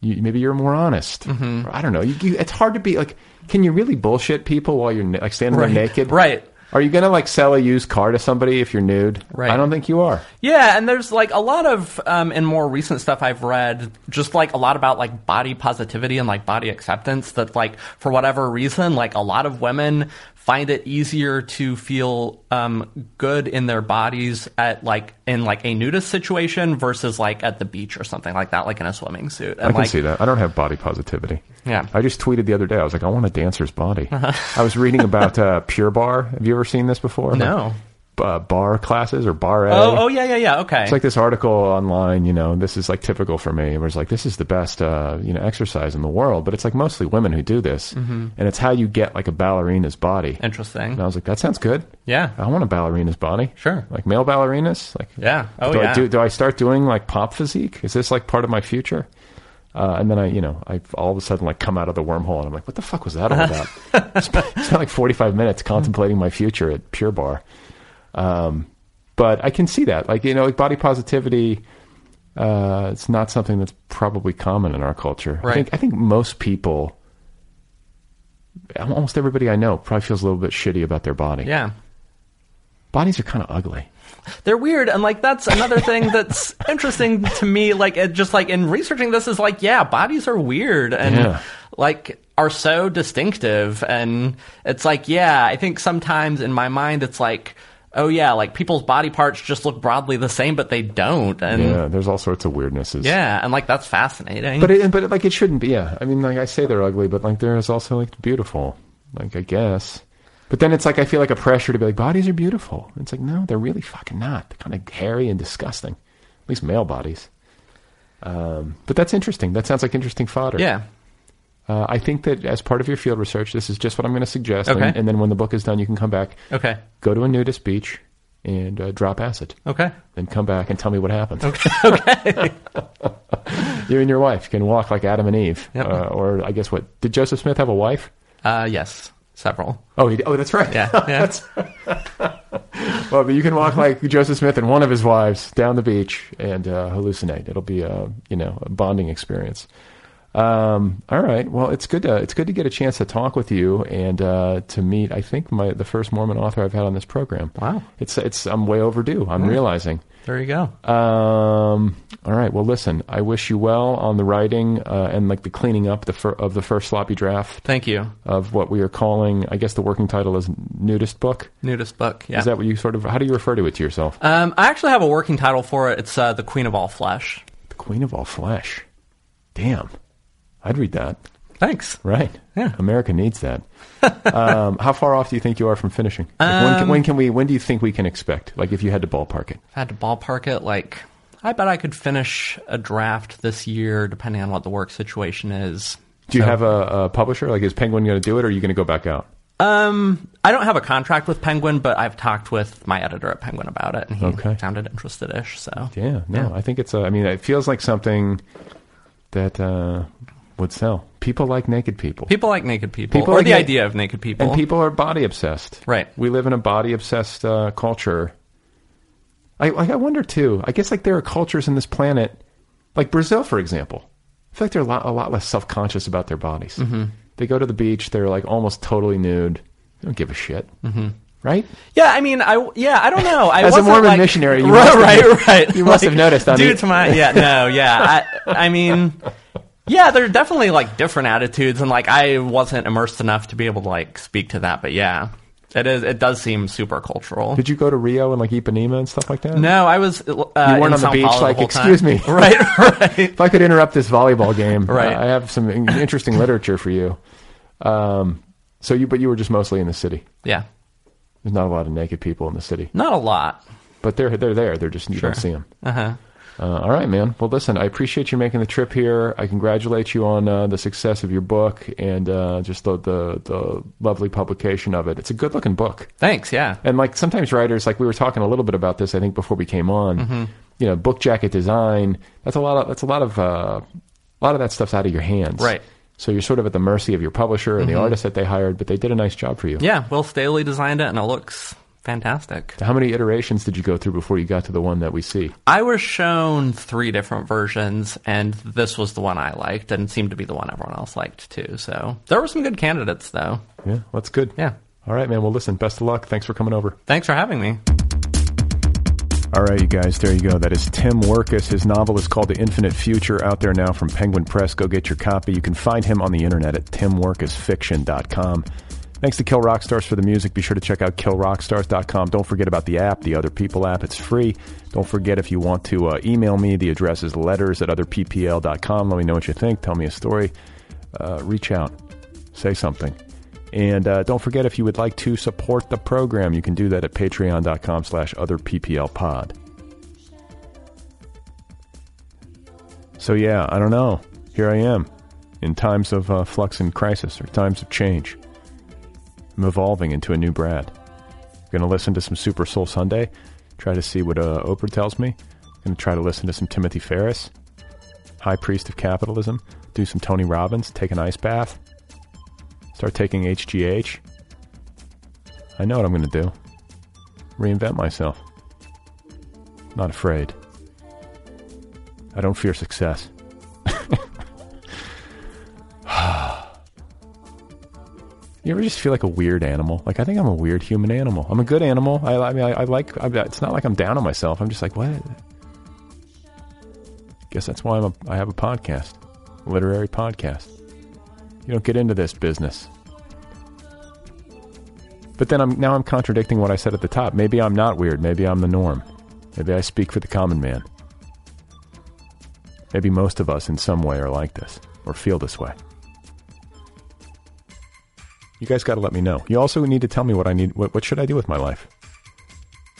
you, maybe you're more honest Mm-hmm. I don't know you, you, it's hard to be like can you really bullshit people while you're like standing Right. there naked Right. Are you gonna like sell a used car to somebody if you're nude Right. i don't think you are Yeah, and there's like a lot of um, in more recent stuff I've read, just like a lot about like body positivity and like body acceptance. That like for whatever reason, like a lot of women find it easier to feel um, good in their bodies at like in like a nudist situation versus like at the beach or something like that, like in a swimming suit. And I can like, see that. I don't have body positivity. Yeah. I just tweeted the other day. I was like, I want a dancer's body. I was reading about uh, Pure Barre. Have you ever seen this before? No. Like, uh, bar classes or bar A. Oh, oh yeah, yeah, yeah. Okay. It's like this article online, you know, this is like typical for me, where it's like, this is the best, uh, you know, exercise in the world, but it's like mostly women who do this. Mhm. And it's how you get like a ballerina's body. Interesting. And I was like, that sounds good. Yeah. I want a ballerina's body. Sure. Like male ballerinas. Like, Yeah. Oh, do yeah. I do, do I start doing like pop physique? Is this like part of my future? Uh, and then I, you know, I all of a sudden like come out of the wormhole and I'm like, what the fuck was that all about? spent like 45 minutes contemplating my future at Pure Barre. Um, but I can see that, like you know, like body positivity. Uh, it's not something that's probably common in our culture. I Right. think I think most people, almost everybody I know, probably feels a little bit shitty about their body. yeah. Bodies are kind of ugly. They're weird, and like that's another thing that's interesting to me. Like, it just like in researching this is like, yeah, bodies are weird and Yeah. like are so distinctive, and it's like, yeah, I think sometimes in my mind it's like, oh yeah, like people's body parts just look broadly the same, but they don't, and yeah, there's all sorts of weirdnesses. Yeah, and like that's fascinating. But it, but like it shouldn't be. Yeah, I mean, like I say, they're ugly, but like there is also like beautiful. Like I guess, but then it's like I feel like a pressure to be like bodies are beautiful. It's like no, they're really fucking not. They're kind of hairy and disgusting. At least male bodies. Um, but that's interesting. That sounds like interesting fodder. yeah, Uh, I think that as part of your field research, this is just what I'm going to suggest. Okay. And, and then when the book is done, you can come back, okay, go to a nudist beach, and uh, drop acid. okay, Then come back and tell me what happened. okay, okay. You and your wife can walk like Adam and Eve. Yep. Uh, or I guess what? Did Joseph Smith have a wife? uh, yes, several. Oh, he, oh, that's right. Yeah, yeah. Well, but you can walk like Joseph Smith and one of his wives down the beach and uh, hallucinate. It'll be a you know a bonding experience. Um, all right. Well, it's good to it's good to get a chance to talk with you and uh, to meet. I think my the first Mormon author I've had on this program. Wow. It's it's I'm way overdue. I'm realizing. There you go. Um, all right. Well, listen. I wish you well on the writing uh, and like the cleaning up the fir- of the first sloppy draft Thank you. of what we are calling. I guess the working title is nudist book. Nudist book. Yeah. Is that what you sort of? How do you refer to it to yourself? um, I actually have a working title for it. It's uh, the Queen of All Flesh. the Queen of All Flesh. Damn, I'd read that. Thanks. Right. Yeah. America needs that. um, how far off do you think you are from finishing? Like, when, can, Um, when can we? When do you think we can expect? Like, if you had to ballpark it. If I had to ballpark it, like I bet I could finish a draft this year, depending on what the work situation is. Do you So- have a, a publisher? Like, is Penguin going to do it, or are you going to go back out? Um, I don't have a contract with Penguin, but I've talked with my editor at Penguin about it, and he Okay. sounded interested-ish. So Yeah, no, I think it's. A, I mean, it feels like something that uh, would sell. People like naked people. people like naked people, People or like the na- idea of naked people. And people are body obsessed. Right. We live in a body obsessed uh, culture. I like. I wonder too. I guess like there are cultures in this planet, like Brazil, for example. I feel like they're a lot, a lot less self conscious about their bodies. Mm-hmm. They go to the beach. They're like almost totally nude. They don't give a shit. Mm-hmm. Right. Yeah, I mean, I yeah, I don't know. I As a Mormon like- missionary, you right, must have- right, right. you must have noticed on due to my yeah, no, yeah. I, I mean, yeah, there are definitely like different attitudes, and like I wasn't immersed enough to be able to like speak to that, but yeah, it is. It does seem super cultural. Did you go to Rio and like Ipanema and stuff like that? no, I was. Uh, You weren't on the Sao beach, Paulo like, time. "Excuse me." right, right. If I could interrupt this volleyball game, Right. uh, I have some interesting literature for you. Um, so you, but you were just mostly in the city. Yeah, There's not a lot of naked people in the city, not a lot. but they're they're there. They're just you don't see them. Uh huh. Uh, all right, man. Well, listen, I appreciate you making the trip here. I congratulate you on uh, the success of your book and uh, just the, the the lovely publication of it. It's a good looking book. Thanks. Yeah. And like sometimes writers, like we were talking a little bit about this, I think before we came on. Mm-hmm. You know, book jacket design. That's a lot of that's a lot of uh, a lot of that stuff's out of your hands. Right. Mm-hmm. So you're sort of at the mercy of your publisher and the artist that they hired, but they did a nice job for you. Yeah. Will Staehle designed it, and it looks fantastic. How many iterations did you go through before you got to the one that we see? I was shown three different versions, and this was the one I liked, and seemed to be the one everyone else liked too. So there were some good candidates, though. Yeah, that's good. Yeah. All right, man. Well, listen, best of luck. Thanks for coming over. Thanks for having me. All right, you guys, there you go. That is Tim Wirkus. His novel is called The Infinite Future, out there now from Penguin Press. Go get your copy. You can find him on the internet at timwirkusfiction.com. Thanks to Kill Rock Stars for the music. Be sure to check out killrockstars.com. Don't forget about the app, the Other People app. It's free. Don't forget if you want to uh, email me, the address is letters at otherppl.com. Let me know what you think. Tell me a story. Uh, reach out. Say something. And uh, don't forget if you would like to support the program, you can do that at patreon.com slash otherpplpod. So yeah, I don't know. Here I am in times of uh, flux and crisis or times of change. I'm evolving into a new Brad. I'm going to listen to some Super Soul Sunday, try to see what uh, Oprah tells me. I'm going to try to listen to some Timothy Ferriss, High Priest of Capitalism, do some Tony Robbins, take an ice bath, start taking HGH. I know what I'm going to do. Reinvent myself. Not afraid. I don't fear success. You ever just feel like a weird animal? Like I think I'm a weird human animal. I'm a good animal. I, I mean, I, I like. I, it's not like I'm down on myself. I'm just like, what? Guess that's why I'm a, I have a podcast, a literary podcast. You don't get into this business. But then I'm now I'm contradicting what I said at the top. Maybe I'm not weird. Maybe I'm the norm. Maybe I speak for the common man. Maybe most of us in some way are like this or feel this way. You guys got to let me know. You also need to tell me what I need. What, what should I do with my life?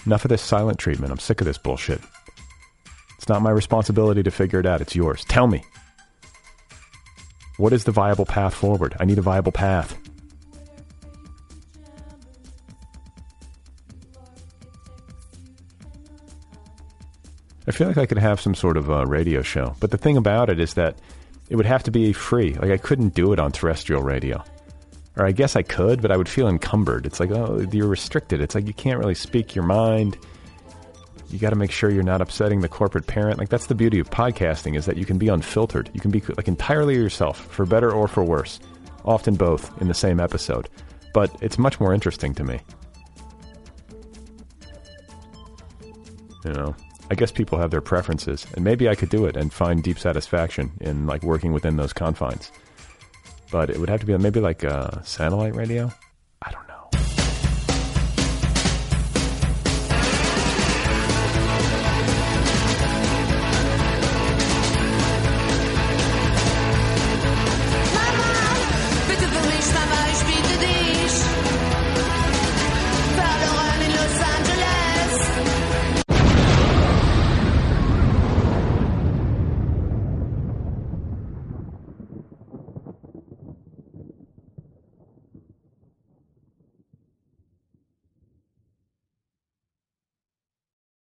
Enough of this silent treatment. I'm sick of this bullshit. It's not my responsibility to figure it out. It's yours. Tell me. What is the viable path forward? I need a viable path. I feel like I could have some sort of uh, radio show, but the thing about it is that it would have to be free. Like I couldn't do it on terrestrial radio. Or I guess I could, but I would feel encumbered. It's like, oh, you're restricted. It's like you can't really speak your mind. You got to make sure you're not upsetting the corporate parent. Like that's the beauty of podcasting is that you can be unfiltered. You can be like entirely yourself, for better or for worse. Often both in the same episode. But it's much more interesting to me. You know, I guess people have their preferences, and maybe I could do it and find deep satisfaction in like working within those confines. But it would have to be maybe like a satellite radio.